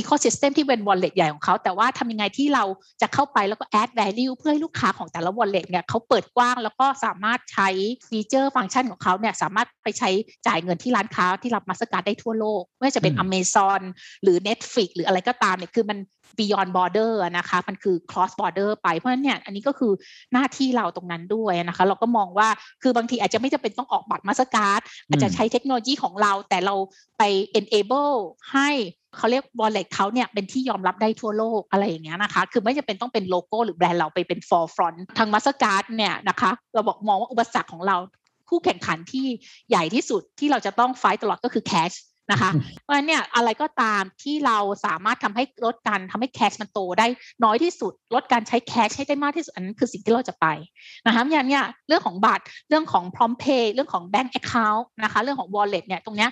ecosystem ที่เป็น wallet ใหญ่ของเขา แต่ว่าทำยังไงที่เราจะเข้าไปแล้วก็ add value เพื่อให้ลูกค้าของแต่ละ wallet เนี่ยเขาเปิดกว้างแล้วก็สามารถใช้ feature function ของเขาเนี่ยสามารถไปใช้จ่ายเงินที่ร้านค้าที่รับมาสการได้ทั่วโลก ไม่ว่าจะเป็นอืม Amazon หรือ Netflix หรืออะไรก็ตามเนี่ยคือมัน beyond border อะนะคะ มันคือ cross border ไปเพราะฉะนั้นเนี่ยอันนี้ก็คือหน้าที่เราตรงนั้นด้วยนะคะ เราก็มองว่าคือบางทีอาจจะไม่จำเป็นต้องออกบัตรมาสเตอร์การ์ดอาจจะใช้เทคโนโลยีของเราแต่เราไป enable ให้ เขาเรียก wallet เขาเนี่ยเป็นที่ยอมรับได้ทั่วโลกอะไรอย่างเงี้ยนะคะ คือไม่จำเป็นต้องเป็นโลโก้หรือแบรนด์เราไปเป็น forefront ทางมาสเตอร์การ์ดเนี่ยนะคะ เราบอกมองว่าอุปสรรคของเราคู่แข่งขันที่ใหญ่ที่สุดที่เราจะต้อง fight ตลอดก็คือ cash นะคะเพราะฉะนั้นเนี่ยอะไรก็ตามที่เราสามารถทำให้ลดการทำให้ cash มันโตได้น้อยที่สุด ลดการใช้แคชให้ได้มากที่สุดอันนั้นคือสิ่งที่เราจะไปนะคะอย่างเนี้ยเรื่องของบัตรเรื่องของพร้อมเพย์เรื่องของ Bank Account นะคะเรื่องของ Wallet เนี่ยตรงเนี้ย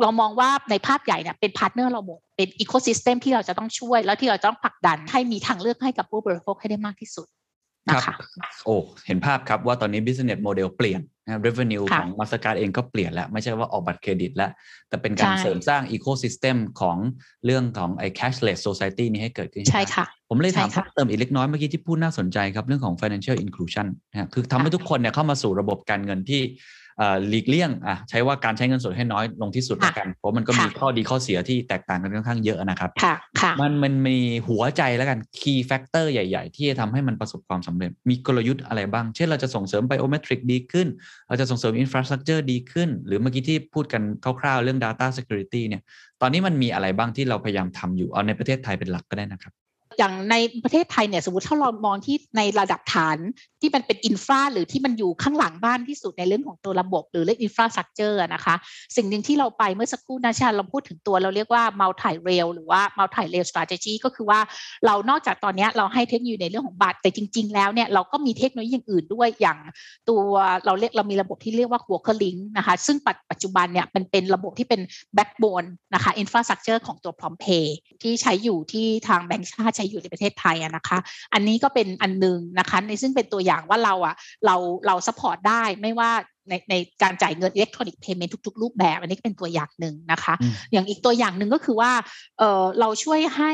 เรามองว่าในภาพใหญ่เนี่ยเป็นพาร์ทเนอร์เราหมดเป็นอีโค y ิสเต็มที่เราจะต้องช่วย แล้วที่เราจะต้องผลักดันให้มีทางเลือกให้กับผู้บริโภคให้ได้มากที่สุดนะครัคะบโอ้เห็นภาพครับว่าตอนนี้ business model เปลี่ยนนะ revenue ค่ะของ Mastercard เองก็เปลี่ยนแล้ว ไม่ใช่ว่าออกบัตรเครดิตแล้ว แต่เป็นการใช่เสริมสร้าง ecosystem ของเรื่องของไอ้ cashless society นี้ให้เกิดขึ้น ใช่ค่ะ ผมเลยถามใช่ค่ะเพิ่มเติมอีกเล็กน้อยเมื่อกี้ที่พูดน่าสนใจครับ เรื่องของ financial inclusion นะครับคือทำให้ทุกคนเนี่ยเข้ามาสู่ระบบการเงินที่เอ่อ หลีกเลี่ยงอะใช้ว่าการใช้เงินสดให้น้อยลงที่สุดแล้วกัน เพราะมันก็มีค่ะข้อดีข้อเสียที่แตกต่างกันค่อนข้างเยอะนะครับค่ะค่ะมันมันมีหัวใจแล้วกัน key factor ใหญ่ ๆ ที่จะทำให้มันประสบความสำเร็จ มีกลยุทธ์อะไรบ้าง เช่นเราจะส่งเสริม biometric ดีขึ้น เราจะส่งเสริม infrastructure ดีขึ้น หรือเมื่อกี้ที่พูดกันคร่าวๆเรื่อง data security เนี่ยตอนนี้มันมีอะไรบ้างที่เราพยายามทำอยู่เอาในประเทศไทยเป็นหลักก็ได้นะครับ อย่างในประเทศไทยเนี่ยสมมติถ้าเรามองที่ในระดับฐานที่มันเป็นอินฟราหรือที่มันอยู่ข้างหลังบ้านที่สุดในเรื่องของตัวระบบ หรือเรื่องอินฟราสตรักเจอร์นะคะ สิ่งหนึ่งที่เราไปเมื่อสักครู่นะชาเราพูดถึงตัวเราเรียกว่า multi rail หรือว่า multi rail strategy ก็คือว่าเรานอกจากตอนนี้เราให้เทคโนโลยีในเรื่องของบัตรแต่จริง ๆ แล้วเนี่ยเราก็มีเทคโนโลยีอย่างอื่นด้วยอย่างตัวเราเรียกเรามีระบบที่เรียกว่า Worker Link นะคะซึ่งปัจจุบันเนี่ยมันเป็นระบบที่เป็น backbone นะคะ infrastructure ของตัว Prom Pay ที่ใช้อยู่ที่ทางแบงก์ชาติช้อยู่ในประเทศไทยอะนะคะ อันนี้ก็เป็นอันหนึ่งนะคะในซึ่งเป็นตัวอย่างว่าเราอะเราเรา support ได้ไม่ว่าในในการจ่ายเงิน electronic payment ทุก ๆ รูปแบบ อันนี้ก็เป็นตัวอย่างหนึ่งนะคะอืมอย่างอีกตัวอย่างหนึ่งก็คือว่าเออเราช่วยให้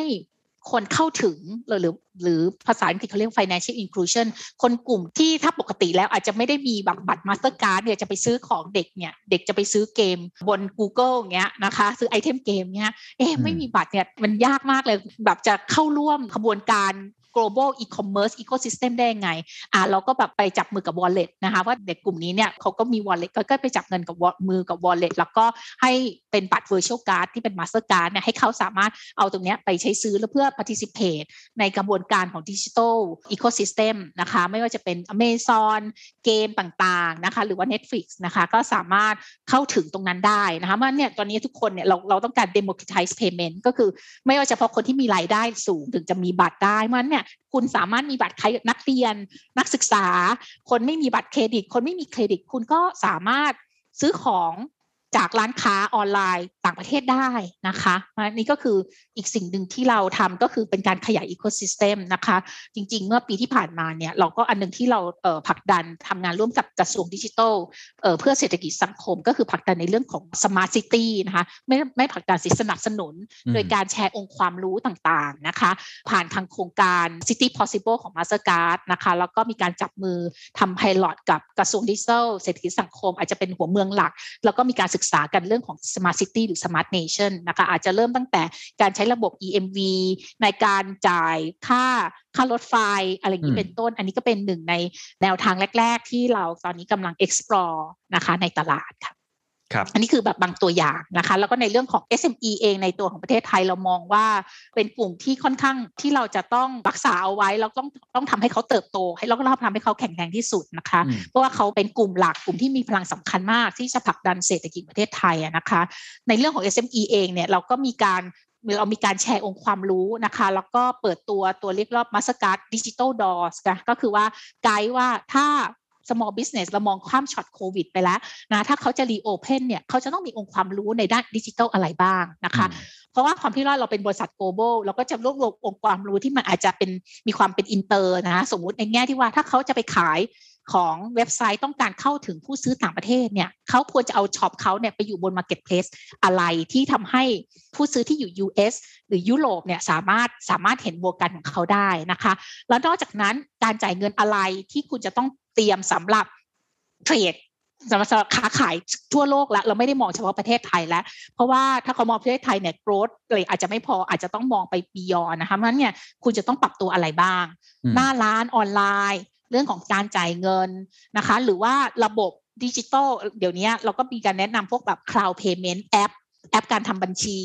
คนเข้าถึงหรือหรือหรือภาษาอังกฤษเขาเรียก financial inclusion คนกลุ่มที่ถ้าปกติแล้วอาจจะไม่ได้มีบัตรบัตรมาสเตอร์การ์ดเนี่ยจะไปซื้อของเด็กเนี่ยเด็กจะไปซื้อเกมบน Google เงี้ยนะคะ ซื้อไอเทมเกมเงี้ยเอ๊ะอืมไม่มีบัตรเนี่ยมันยากมากเลยแบบจะเข้าร่วมขบวนการ global e-commerce ecosystem ได้ยังไงอ่าเราก็แบบไปจับมือกับ wallet นะคะว่าเด็กกลุ่มนี้เนี่ยเขาก็มี wallet ก็ไปจับเงินกับ wa- มือกับ wallet แล้วก็ให้เป็นบัตร virtual card ที่เป็น master card เนี่ยให้เขาสามารถเอาตรงนี้ไปใช้ซื้อแล้วเพื่อ participate ในกระบวนการของ digital ecosystem นะคะไม่ว่าจะเป็น Amazon เกมต่างๆนะคะหรือว่า Netflix นะคะก็สามารถเข้าถึงตรงนั้นได้นะคะเพราะฉะนั้นเนี่ยตอนนี้ทุกคนเนี่ยเราเราต้องการ democratize payment ก็คือไม่ว่าเฉพาะคนที่มีรายได้สูงถึงจะมีบัตรได้เพราะฉะนั้นเนี่ยคุณสามารถมีบัตรใครนักเรียน นักศึกษา คนไม่มีบัตรเครดิต คนไม่มีเครดิต คุณก็สามารถซื้อของ จากร้านค้าออนไลน์ต่างประเทศได้นะคะอันนี้ก็คืออีกสิ่งหนึ่งที่เราทำก็คือเป็นการขยายอีโค y ิสเต็มนะคะ จริง ๆ เมื่อปีที่ผ่านมาเนี่ยเราก็อันหนึงที่เราเอ่อผลักดันทำงานร่วมกับกระทรวงดิจิทัลเอ่อเพื่อเศรษฐกิจสังคม ก็คือผลักดันในเรื่องของ smart city นะคะไม่ไม่ผลักดันสิสนับสนุนอืมโดยการแชร์องค์ความรู้ต่างๆนะคะผ่านทางโครงการ City Possible ของ Mastercard นะคะแล้วก็มีการจับมือทำไพลอตกับกระทรวงดิจิทัลเศรษฐกิจสังคม อาจจะเป็นหัวเมืองหลัก แล้วก็มีการศึกษากันเรื่องของ Smart City หรือ Smart Nation นะคะอาจจะเริ่มตั้งแต่การใช้ระบบ EMV ในการจ่ายค่าค่ารถไฟอะไรอย่างนี้เป็นต้น อันนี้ก็เป็นหนึ่งในแนวทางแรก ๆ ที่เราตอนนี้กำลัง explore นะคะในตลาดค่ะ อันนี้คือแบบบางตัวอย่างนะคะ แล้วก็ในเรื่องของ SME เองในตัวของประเทศไทยเรามองว่าเป็นกลุ่มที่ค่อนข้างที่เราจะต้องรักษาเอาไว้แล้วต้องต้องทำให้เขาเติบโต ให้แล้วก็ทำให้เขาแข็งแรงที่สุดนะคะอืมเพราะว่าเขาเป็นกลุ่มหลักกลุ่มที่มีพลังสำคัญมากที่จะผลักดันเศรษฐกิจประเทศไทยอะนะคะ ในเรื่องของ SME เองเนี่ยเราก็มีการเรามีการแชร์องค์ความรู้นะคะ แล้วก็เปิดตัวตัวเรียกรอบมาสการ์ดดิจิ t a ลดอสก็คือว่าไกด์ว่าถ้า small business เรามองข้ามช็อตโควิดไปแล้วนะถ้าเขาจะ reopen เนี่ยเขาจะต้องมีองค์ความรู้ในด้านดิจิทัลอะไรบ้างนะคะเพราะว่าความที่ว่าเราเป็นบริษัท global เราก็จะรวบรวมองค์ความรู้ที่มันอาจจะเป็นมีความเป็นอินเตอร์นะสมมุติในแง่ที่ว่าถ้าเขาจะไปขาย ของเว็บไซต์ต้องการเข้าถึงผู้ซื้อต่างประเทศเนี่ยเขาควรจะเอา shop เขาเนี่ยไปอยู่บน Marketplace อะไรที่ทำให้ผู้ซื้อที่อยู่ US หรือยุโรปเนี่ยสามารถสามารถเห็นโวกันของเขาได้นะคะ แล้วนอกจากนั้นการจ่ายเงินอะไรที่คุณจะต้องเตรียมสำหรับ trade สำหรับค้าขายทั่วโลกแล้ว เราไม่ได้มองเฉพาะประเทศไทยแล้ว เพราะว่าถ้าเขามองประเทศไทยเนี่ย growth เลยอาจจะไม่พออาจจะต้องมองไป beyond นะคะเพราะฉะนั้นเนี่ยคุณจะต้องปรับตัวอะไรบ้างอืมหน้าร้านออนไลน์ เรื่องของการจ่ายเงินนะคะ หรือว่าระบบดิจิตอลเดี๋ยวนี้เราก็มีการแนะนำพวกแบบ cloud payment แอปแอปการทำบัญชี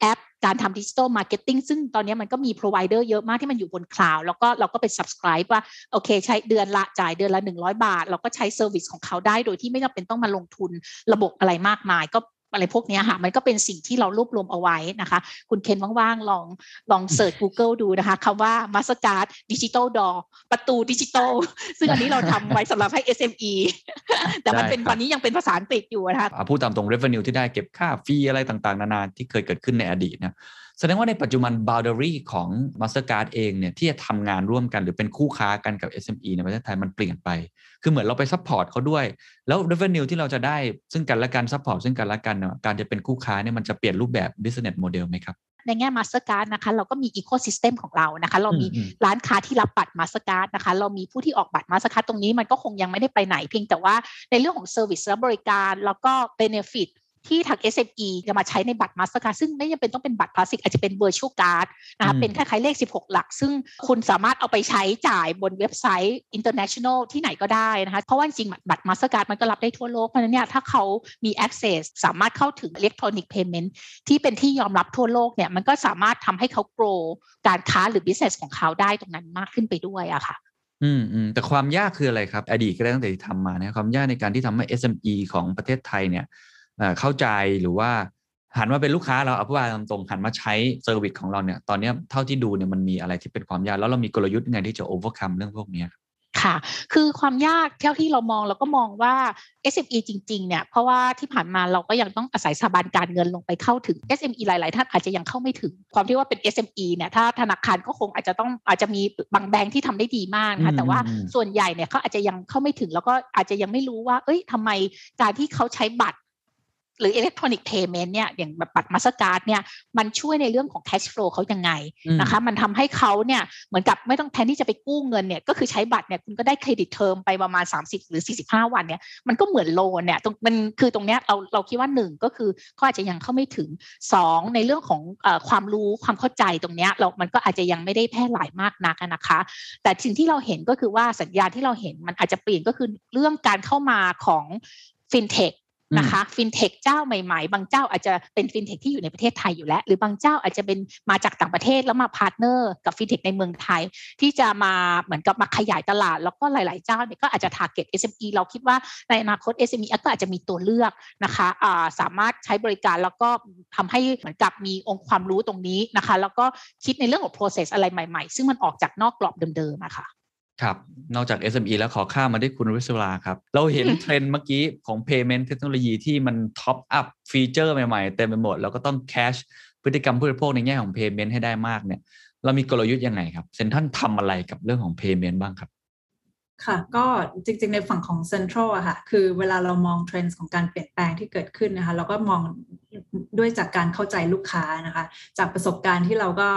แอปการทำดิจิ t a ลมาร์เก็ตติ้งซึ่งตอนนี้มันก็มี provider เยอะมากที่มันอยู่บนคลาวด์แล้วก็เราก็ไป subscribe ว่า โอเค ใช้เดือนละจ่ายเดือนละ 100 บาท เราก็ใช้ service ของเขาได้โดยที่ไม่จำเป็นต้องมาลงทุนระบบอะไรมากมาย ก็ อะไรพวกเนี้ยค่ะมันก็เป็นสิ่งที่เรารวบรวมเอาไว้นะคะ คุณเคนว่างๆลองลองเสิร์ช Google ดูนะคะคำว่า Mastercard Digital Door ประตูดิจิตอลซึ่งอันนี้เราทำไว้สำหรับให้ SME แต่มันเป็นได้ครับตอนนี้ยังเป็นภาษาอังกฤษอยู่นะคะอ่าพูดตามตรง revenue ที่ได้เก็บค่าฟรีอะไรต่างๆ นานาที่เคยเกิดขึ้นในอดีตนะ แสดงว่าในปัจจุบัน boundary ของ Mastercard เองเนี่ยที่จะทำงานร่วมกันหรือเป็นคู่ค้ากันกับ SME ในประเทศไทยมันเปลี่ยนไป คือเหมือนเราไป support เขาด้วย แล้ว revenue ที่เราจะได้ซึ่งกันและกัน support ซึ่งกันและกันเนี่ยการจะเป็นคู่ค้าเนี่ยมันจะเปลี่ยนรูปแบบ business model ไหมครับในแง่ Mastercard นะคะเราก็มี Ecosystem ของเรานะคะ เรามีอืมร้านค้าที่รับบัตร Mastercard นะคะ เรามีผู้ที่ออกบัตร Mastercard ตรงนี้มันก็คงยังไม่ได้ไปไหนเพียงแต่ว่าในเรื่องของ Service และบริการ แล้วก็ Benefit ที่ทาง SME จะมาใช้ในบัตร Mastercard ซึ่งไม่จำเป็นต้องเป็นบัตรพลาสติก อาจจะเป็น Virtual Card นะคะอืมเป็นคล้ายๆเลข 16 หลัก ซึ่งคุณสามารถเอาไปใช้จ่ายบนเว็บไซต์ international ที่ไหนก็ได้นะคะเพราะว่าจริงๆบัตร Mastercard มันก็รับได้ทั่วโลกเพราะฉะนั้นเนี่ยถ้าเขามี access สามารถเข้าถึง electronic payment ที่เป็นที่ยอมรับทั่วโลกเนี่ยมันก็สามารถทำให้เขา grow การค้าหรือ business ของเขาได้ตรงนั้นมากขึ้นไปด้วยอะค่ะอืมอืมแต่ความยากคืออะไรครับ อดีตก็ได้ตั้งแต่ที่ทำมานะความยากในการที่ทำให้ SME ของประเทศไทยเนี่ย เอ่อเข้าใจหรือว่าหันมาเป็นลูกค้าเราเอาพูดว่าตรงๆหันมาใช้ service ของเราเนี่ยตอนเนี้ยเท่าที่ดูเนี่ยมันมีอะไรที่เป็นความยาก แล้วเรามีกลยุทธ์ยังไงที่จะ overcome เรื่องพวกเนี้ยครับค่ะ คือความยากเท่าที่เรามองเราก็มองว่า SME จริงๆ เนี่ย เพราะว่าที่ผ่านมาเราก็ยังต้องอาศัยสถาบันการเงินลงไปเข้าถึง SME หลายๆ ท่านอาจจะยังเข้าไม่ถึง ความที่ว่าเป็น SME เนี่ย ถ้าธนาคารก็คงอาจจะต้องอาจจะมีบางแบงค์ที่ทำได้ดีมากนะคะ แต่ว่าส่วนใหญ่เนี่ยเขาอาจจะยังเข้าไม่ถึง แล้วก็อาจจะยังไม่รู้ว่า เอ้ยทำไมการที่เขาใช้บัตร หรือ electronic payment เนี่ยอย่างแบบบัตรมาสการ์ดเนี่ยมันช่วยในเรื่องของ cash flow เขายังไงนะคะมันทำให้เขาเนี่ยเหมือนกับไม่ต้องแทนที่จะไปกู้เงินเนี่ยก็คือใช้บัตรเนี่ยคุณก็ได้เครดิตเทอมไปประมาณ 30 หรือ 45 วันเนี่ยมันก็เหมือนโลนเนี่ยตรงมันคือตรงเนี้ยเราเราคิดว่าหนึ่งก็คือเขาอาจจะยังเข้าไม่ถึงสองในเรื่องของเออความรู้ความเข้าใจตรงเนี้ยเรามันก็อาจจะยังไม่ได้แพร่หลายมากนักอะนะคะ แต่สิ่งที่เราเห็นก็คือว่าสัญญาณที่เราเห็นมันอาจจะเปลี่ยนก็คือเรื่องการเข้ามาของฟินเทค นะคะฟินเทคเจ้าใหม่ๆ บางเจ้าอาจจะเป็นฟินเทคที่อยู่ในประเทศไทยอยู่แล้ว หรือบางเจ้าอาจจะเป็นมาจากต่างประเทศแล้วมา partner กับฟินเทคในเมืองไทย ที่จะมาเหมือนกับมาขยายตลาด แล้วก็หลายๆเจ้าเนี่ยก็อาจจะ target SME เราคิดว่าในอนาคต SME ก็อาจจะมีตัวเลือกนะคะสามารถใช้บริการแล้วก็ทำให้เหมือนกับมีองค์ความรู้ตรงนี้นะคะ แล้วก็คิดในเรื่องของ process อะไรใหม่ ๆ ซึ่งมันออกจากนอกกรอบเดิมๆอะค่ะ ครับนอกจาก SME แล้วขอข้ามมาที่คุณวิศวราครับ เราเห็นเทรนด์เมื่อกี้ของ payment เทคโนโลยีที่มัน top up feature ใหม่ๆ เต็มไปหมด แล้วก็ต้อง catch พฤติกรรมผู้บริโภคในแง่ของ payment ให้ได้มากเนี่ย เรามีกลยุทธ์ยังไงครับเซ็นทรัลทำอะไรกับเรื่องของ payment บ้างครับ ค่ะ ก็จริงๆ ในฝั่งของ Central อะค่ะ คือเวลาเรามองเทรนด์ของการเปลี่ยนแปลงที่เกิดขึ้นนะคะ เราก็มองด้วยจากการเข้าใจลูกค้านะคะ จากประสบการณ์ที่เราก็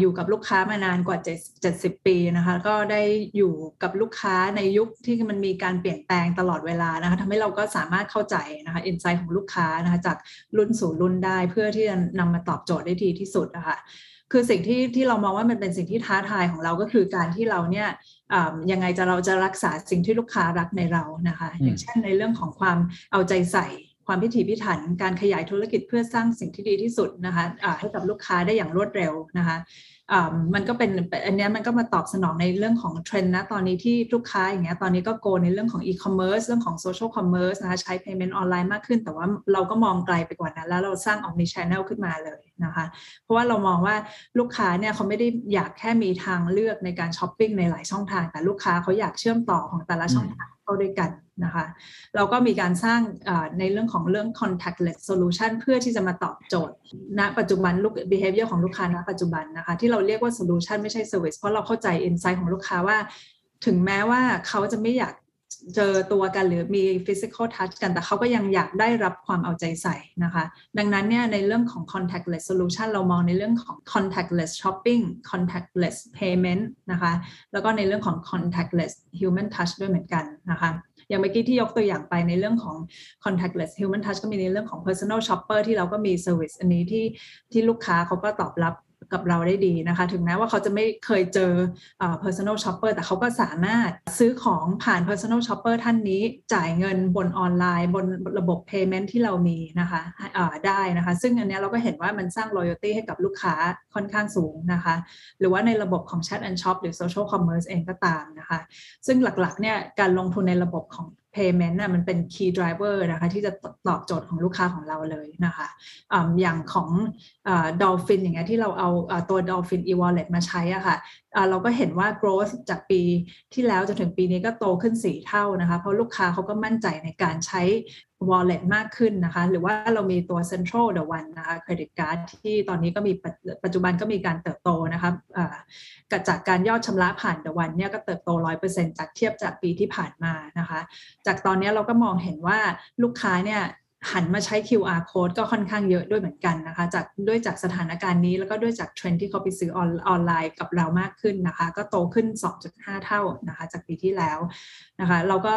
อยู่กับลูกค้ามานานกว่า7 70 ปีนะคะ ก็ได้อยู่กับลูกค้าในยุคที่มันมีการเปลี่ยนแปลงตลอดเวลานะคะทำให้เราก็สามารถเข้าใจนะคะอินไซต์ของลูกค้านะคะจากรุ่นสู่รุ่นได้เพื่อที่จะนำมาตอบโจทย์ได้ดีที่สุดนะคะ คือสิ่งที่ที่เรามองว่ามันเป็นสิ่งที่ท้าทายของเราก็คือการที่เราเนี่ยอ่ายังไงจะเราจะรักษาสิ่งที่ลูกค้ารักในเรานะคะอืมอย่างเช่นในเรื่องของความเอาใจใส่ความพิถีพิถัน การขยายธุรกิจเพื่อสร้างสิ่งที่ดีที่สุดนะคะะให้กับลูกค้าได้อย่างรวดเร็วนะคะ มันก็เป็นอันนี้มันก็มาตอบสนองในเรื่องของเทรนด์นะตอนนี้ที่ลูกค้าอย่างเงี้ยตอนนี้ก็ go ในเรื่องของอีคอมเมิร์ซเรื่องของ social commerce นะคะใช้ payment ออนไลน์มากขึ้น แต่ว่าเราก็มองไกลไปกว่านั้น แล้วเราสร้าง omni channel ขึ้นมาเลยนะคะเพราะว่าเรามองว่าลูกค้าเนี่ยเขาไม่ได้อยากแค่มีทางเลือกในการช้อปปิ้งในหลายช่องทาง แต่ลูกค้าเขาอยากเชื่อมต่อของแต่ละช่องทาง เข้าด้วยกันนะคะเราก็มีการสร้างในเรื่องของเรื่อง contactless solution เพื่อที่จะมาตอบโจทย์ณปัจจุบันลูก behavior ของลูกค้าณปัจจุบันนะคะที่เราเรียกว่า solution ไม่ใช่ service เพราะเราเข้าใจ insight ของลูกค้าว่า ถึงแม้ว่าเขาจะไม่อยาก เจอตัวกันหรือมี physical touch กัน แต่เขาก็ยังอยากได้รับความเอาใจใส่นะคะ ดังนั้นเนี่ยในเรื่องของ contactless solution เรามองในเรื่องของ contactless shopping contactless payment นะคะ แล้วก็ในเรื่องของ contactless human touch ด้วยเหมือนกันนะคะอย่างเมื่อกี้ที่ยกตัวอย่างไปในเรื่องของ contactless human touch ก็มีในเรื่องของ personal shopper ที่เราก็มี service อันนี้ที่ที่ลูกค้าเขาก็ตอบรับ กับเราได้ดีนะคะ ถึงแม้ว่าเขาจะไม่เคยเจอ personal shopper แต่เขาก็สามารถซื้อของผ่าน personal shopper ท่านนี้จ่ายเงินบนออนไลน์ บนระบบ payment ที่เรามีนะคะได้นะคะ ซึ่งอันนี้เราก็เห็นว่ามันสร้าง loyalty ให้กับลูกค้าค่อนข้างสูงนะคะ หรือว่าในระบบของ chat and shop หรือ social commerce เองก็ตามนะคะ ซึ่งหลักๆเนี่ยการลงทุนในระบบของ payment น่ะมันเป็น key driver นะคะที่จะตอบโจทย์ของลูกค้าของเราเลยนะคะออย่างของ Dolphin อย่างเงี้ยที่เราเอาตัว Dolphin e-wallet มาใช้อะค่ะ เราก็เห็นว่า growth จากปีที่แล้วจนถึงปีนี้ก็โตขึ้น 4 เท่านะคะ เพราะลูกค้าเขาก็มั่นใจในการใช้ wallet มากขึ้นนะคะ หรือว่าเรามีตัว central the one นะคะ credit card ที่ตอนนี้ก็มีปัจจุบันก็มีการเติบโตนะคะกจากการยอดชำระผ่าน the one เนี่ยก็เติบโต 100%จากเทียบจากปีที่ผ่านมานะคะ จากตอนนี้เราก็มองเห็นว่าลูกค้าเนี่ย หันมาใช้ QR code ก็ค่อนข้างเยอะด้วยเหมือนกันนะคะ จากด้วยจากสถานการณ์นี้แล้วก็ด้วยจากเทรนที่เขาไปซื้อออนออนไลน์กับเรามากขึ้นนะคะ ก็โตขึ้น 2.5 เท่านะคะ จากปีที่แล้วนะคะ เราก็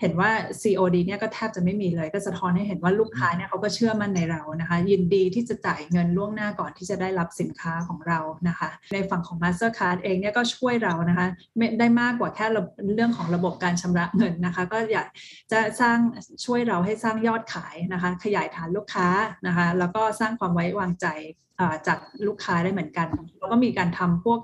เห็นว่า COD เนี่ยก็แทบจะไม่มีเลยก็สะท้อนให้เห็นว่าลูกค้าเนี่ยเขาก็เชื่อมั่นในเรานะคะ ยินดีที่จะจ่ายเงินล่วงหน้าก่อนที่จะได้รับสินค้าของเรานะคะ ในฝั่งของ Mastercard เองเนี่ยก็ช่วยเรานะคะได้มากกว่าแค่เรื่องของระบบการชำระเงินนะคะ ก็อยากจะสร้างช่วยเราให้สร้างยอดขายนะคะ ขยายฐานลูกค้านะคะ แล้วก็สร้างความไว้วางใจจากลูกค้าได้เหมือนกัน แล้วก็มีการทำพวก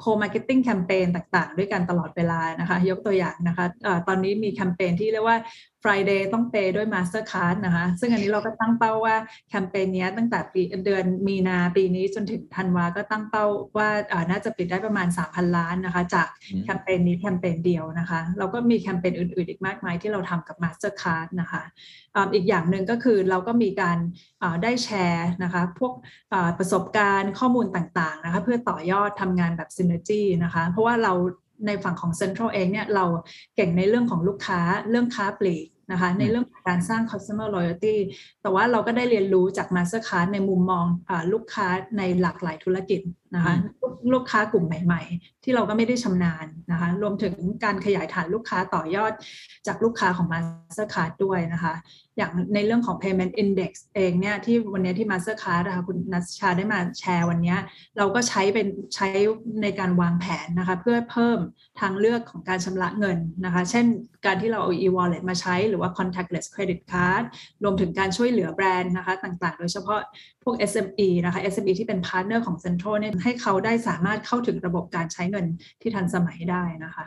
co-marketing แคมเปญต่างๆ ด้วยกันตลอดเวลานะคะ ยกตัวอย่างนะคะอะตอนนี้มีแคมเปญที่เรียกว่า Friday ต้องเปย์ด้วย Mastercard นะคะ ซึ่งอันนี้เราก็ตั้งเป้าว่าแคมเปญนี้ตั้งแต่ปีเดือนมีนาปีนี้จนถึงธันวาก็ตั้งเป้าว่าน่าจะปิดได้ประมาณ 3,000 ล้านนะคะ จากแคมเปญนี้แคมเปญเดียวนะคะ เราก็มีแคมเปญอื่นๆ อีกมากมายที่เราทำกับ Mastercard นะคะอีกอย่างหนึ่งก็คือเราก็มีการได้แชร์นะคะพวกประสบการณ์ข้อมูลต่างๆนะคะเพื่อต่อยอดทำงานแบบ Synergy นะคะ เพราะว่าเรา ในฝั่งของ Central เองเนี่ยเราเก่งในเรื่องของลูกค้าเรื่องค้าปลีกนะคะในเรื่องของการสร้าง customer loyalty แต่ว่าเราก็ได้เรียนรู้จาก Mastercard ในมุมมองอลูกค้าในหลากหลายธุรกิจนะคะลูกค้ากลุ่มใหม่ ๆ ที่เราก็ไม่ได้ชำนาญนะคะรวมถึงการขยายฐานลูกค้าต่อยอดจากลูกค้าของ Mastercard ด้วยนะคะ อย่างในเรื่องของ payment index เองเนี่ยที่วันนี้ที่ Mastercard นะคะคุณนัชชาได้มาแชร์วันนี้ เราก็ใช้เป็นใช้ในการวางแผนนะคะเพื่อเพิ่มทางเลือกของการชำระเงินนะคะ เช่นการที่เราเอา e-wallet มาใช้หรือว่า contactless credit card รวมถึงการช่วยเหลือแบรนด์นะคะต่างๆ โดยเฉพาะพวก SME นะคะ SME ที่เป็นพาร์ทเนอร์ของ Central เนี่ยให้เขาได้สามารถเข้าถึงระบบการใช้เงินที่ทันสมัยได้นะคะ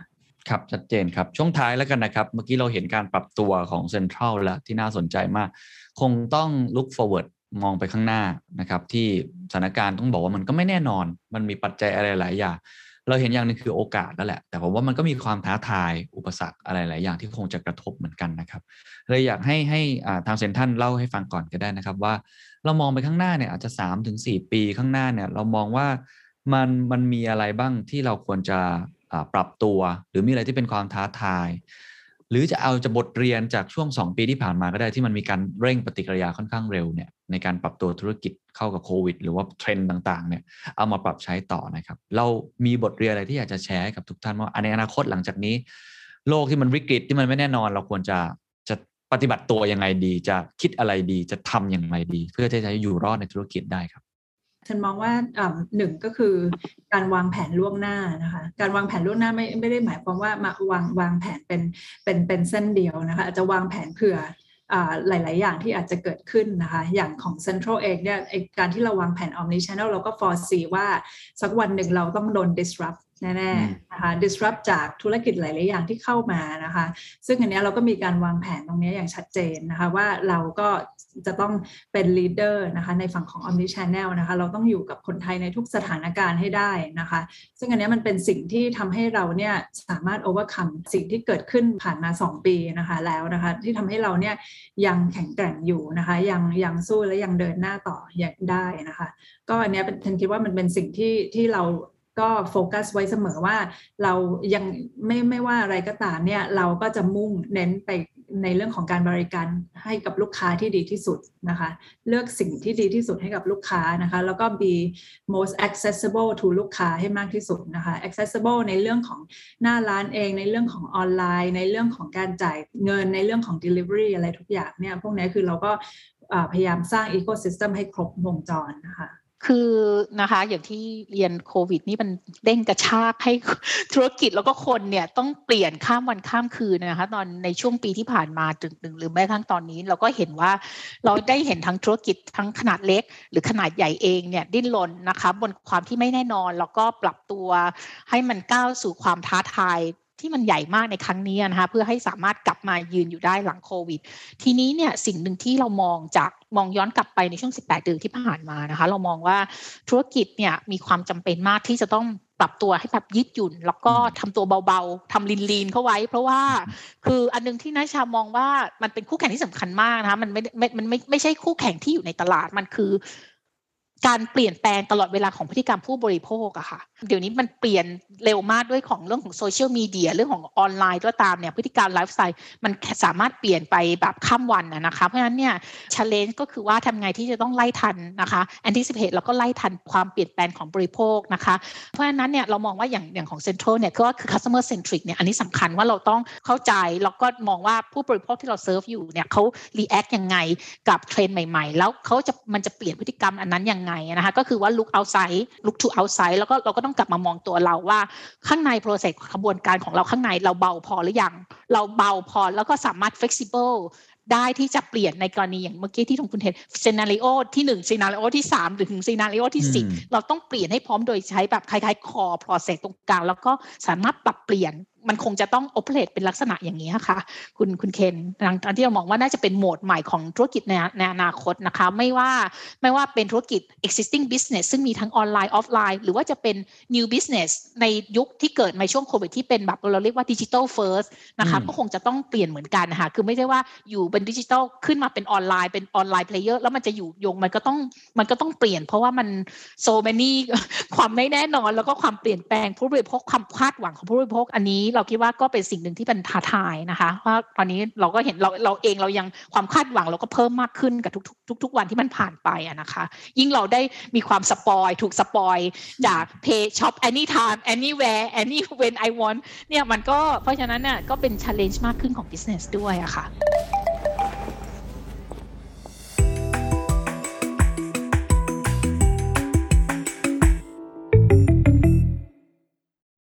ครับชัดเจนครับ ช่วงท้ายแล้วกันนะครับ เมื่อกี้เราเห็นการปรับตัวของเซ็นทรัลแล้วที่น่าสนใจมาก คงต้อง look forward มองไปข้างหน้านะครับ ที่สถานการณ์ต้องบอกว่ามันก็ไม่แน่นอน มันมีปัจจัยอะไรหลายอย่าง เราเห็นอย่างนึงคือโอกาสนั่นแหละ แต่ผมว่ามันก็มีความท้าทายอุปสรรคอะไรหลายอย่างที่คงจะกระทบเหมือนกันนะครับเลยอยากให้ให้ทางเซนทันเล่าให้ฟังก่อนก็ได้นะครับ ว่าเรามองไปข้างหน้าเนี่ยอาจจะ3าถึงสปีข้างหน้าเนี่ยเรามองว่ามันมันมีอะไรบ้างที่เราควรจะ ปรับตัว หรือมีอะไรที่เป็นความท้าทาย หรือจะเอาจะบทเรียนจากช่วง 2 ปีที่ผ่านมาก็ได้ที่มันมีการเร่งปฏิกิริยาค่อนข้างเร็วเนี่ยในการปรับตัวธุรกิจเข้ากับโควิด หรือว่าเทรนด์ต่างๆเนี่ยเอามาปรับใช้ต่อนะครับ เรามีบทเรียนอะไรที่อยากจะแชร์กับทุกท่านว่าในอนาคตหลังจากนี้ โลกที่มันวิกฤตที่มันไม่แน่นอน เราควรจะจะปฏิบัติตัวยังไงดี จะคิดอะไรดี จะทำย่างไรดี เพื่อที่จะอยู่รอดในธุรกิจได้ครับ ฉันมองว่าหนึ่งก็คือการวางแผนล่วงหน้านะคะการวางแผนล่วงหน้าไม่ไม่ได้หมายความว่ามาวางวางแผนเป็นเป็นเป็นเส้นเดียวนะคะอาจจะวางแผนเผื่อหลาย ๆ อย่างที่อาจจะเกิดขึ้นนะคะ อย่างของ Central เองเนี่ยการที่เราวางแผน Omni Channel เราก็ foresee ว่าสักวันหนึ่งเราต้องโดน disrupt แน่ๆนะคะ disrupt จากธุรกิจหลาย ๆ อย่างที่เข้ามานะคะ ซึ่งอันนี้เราก็มีการวางแผนตรงนี้อย่างชัดเจนนะคะ ว่าเราก็จะต้องเป็น leader นะคะในฝั่งของ omni channel นะคะ เราต้องอยู่กับคนไทยในทุกสถานการณ์ให้ได้นะคะ ซึ่งอันนี้มันเป็นสิ่งที่ทำให้เราเนี่ยสามารถ overcome สิ่งที่เกิดขึ้นผ่านมา 2 ปีนะคะแล้วนะคะ ที่ทำให้เราเนี่ยยังแข็งแกร่งอยู่นะคะ ยังยังสู้และยังเดินหน้าต่ออย่างได้นะคะ ก็อันนี้เป็นฉันคิดว่ามันเป็นสิ่งที่ที่เรา ก็โฟกัสไว้เสมอว่าเรายังไม่ไม่ว่าอะไรก็ตามเนี่ยเราก็จะมุ่งเน้นไปในเรื่องของการบริการให้กับลูกค้าที่ดีที่สุดนะคะ เลือกสิ่งที่ดีที่สุดให้กับลูกค้านะคะ แล้วก็ be most accessible to ลูกค้าให้มากที่สุดนะคะ accessible ในเรื่องของหน้าร้านเอง ในเรื่องของออนไลน์ ในเรื่องของการจ่ายเงินในเรื่องของ delivery อะไรทุกอย่างเนี่ยพวกนี้คือเราก็พยายามสร้าง ecosystem ให้ครบวงจรนะคะ คือนะคะ อย่างที่เรียนโควิด นี่มันเด้งกระชากให้ธุรกิจแล้วก็คนเนี่ยต้องเปลี่ยนข้ามวันข้ามคืนนะคะ ตอนในช่วงปีที่ผ่านมาถึงหรือแม้ทั้งตอนนี้ เราก็เห็นว่าเราได้เห็นทั้งธุรกิจทั้งขนาดเล็ก หรือขนาดใหญ่เองเนี่ยดิ้นรนนะคะ บนความที่ไม่แน่นอน แล้วก็ปรับตัวให้มันก้าวสู่ความท้าทาย ที่มันใหญ่มากในครั้งนี้นะคะเพื่อให้สามารถกลับมายืนอยู่ได้หลังโควิด ทีนี้เนี่ยสิ่งหนึ่งที่เรามองจากมองย้อนกลับไปในช่วง 18 เดือนที่ผ่านมานะคะ เรามองว่าธุรกิจเนี่ยมีความจำเป็นมากที่จะต้องปรับตัวให้แบบยืดหยุ่น แล้วก็ทำตัวเบาๆทำลีนๆเข้าไว้ เพราะว่าคืออันนึงที่นัชชามองว่ามันเป็นคู่แข่งที่สำคัญมากนะคะมันไม่มันไม่ไม่ใช่คู่แข่งที่อยู่ในตลาดมันคือ การเปลี่ยนแปลงตลอดเวลาของพฤติกรรมผู้บริโภคอะค่ะ เดี๋ยวนี้มันเปลี่ยนเร็วมากด้วยของเรื่องของโซเชียลมีเดียเรื่องของออนไลน์ก็ตามเนี่ยพฤติกรรมไลฟ์สไตล์มันสามารถเปลี่ยนไปแบบข้ามวันนะคะ เพราะฉะนั้นเนี่ย challenge ก็คือว่าทำไงที่จะต้องไล่ทันนะคะ anticipate แล้วก็ไล่ทันความเปลี่ยนแปลงของบริโภคนะคะ เพราะฉะนั้นเนี่ยเรามองว่าอย่างอย่างของเซ็นทรัลเนี่ยก็คือ customer centric เนี่ยอันนี้สำคัญว่าเราต้องเข้าใจแล้วก็มองว่าผู้บริโภคที่เราเซิร์ฟอยู่เนี่ยเขา react ยังไงกับเทรนด์ใหม่ ๆ แล้วเขาจะมันจะเปลี่ยนพฤติกรรมอันนั้นยังไงนะคะก็คือว่า look outside look to outside แล้วก็เราก็ต้องกลับมามองตัวเราว่าข้างใน process กระบวนการของเราข้างในเราเบาพอหรือยัง เราเบาพอแล้วก็สามารถ flexible ได้ที่จะเปลี่ยนในกรณีอย่างเมื่อกี้ที่ทางคุณเคน scenario ที่หนึ่ง scenario ที่สามหรือถึง scenario ที่สี่เราต้องเปลี่ยนให้พร้อมโดยใช้แบบคล้ายๆ core process ตรงกลาง แล้วก็สามารถปรับเปลี่ยน มันคงจะต้อง operate เป็นลักษณะอย่างนี้ค่ะ คุณคุณเคนทางที่เรามองว่าน่าจะเป็นโหมดใหม่ของธุรกิจในในอนาคตนะคะ ไม่ว่าไม่ว่าเป็นธุรกิจ existing business ซึ่งมีทั้งออนไลน์ออฟไลน์ หรือว่าจะเป็น new business ในยุคที่เกิดในช่วงโควิดที่เป็นแบบเราเรียกว่า digital first นะคะก็คงจะต้องเปลี่ยนเหมือนกันนะคะคือไม่ใช่ว่าอยู่เป็นดิจิทัลขึ้นมาเป็นออนไลน์เป็น online player แล้วมันจะอยู่ยงมันก็ต้องมันก็ต้องเปลี่ยน เพราะว่ามัน so manyความไม่แน่นอนแล้วก็ความเปลี่ยนแปลงผู้บริโภคความคาดหวังของผู้บริโภคอันนี้เราคิดว่าก็เป็นสิ่งหนึ่งที่เป็นท้าทายนะคะเพราะตอนนี้เราก็เห็นเราเราเองเรายังความคาดหวังเราก็เพิ่มมากขึ้นกับทุกทุกทุกวันที่มันผ่านไปอะนะคะ ยิ่งเราได้มีความสปอยถูกสปอยจาก pay shop anytime anywhere any when I want เนี่ยมันก็เพราะฉะนั้นเนี่ยก็เป็น challenge มากขึ้นของ business ด้วยอะคะ่ะ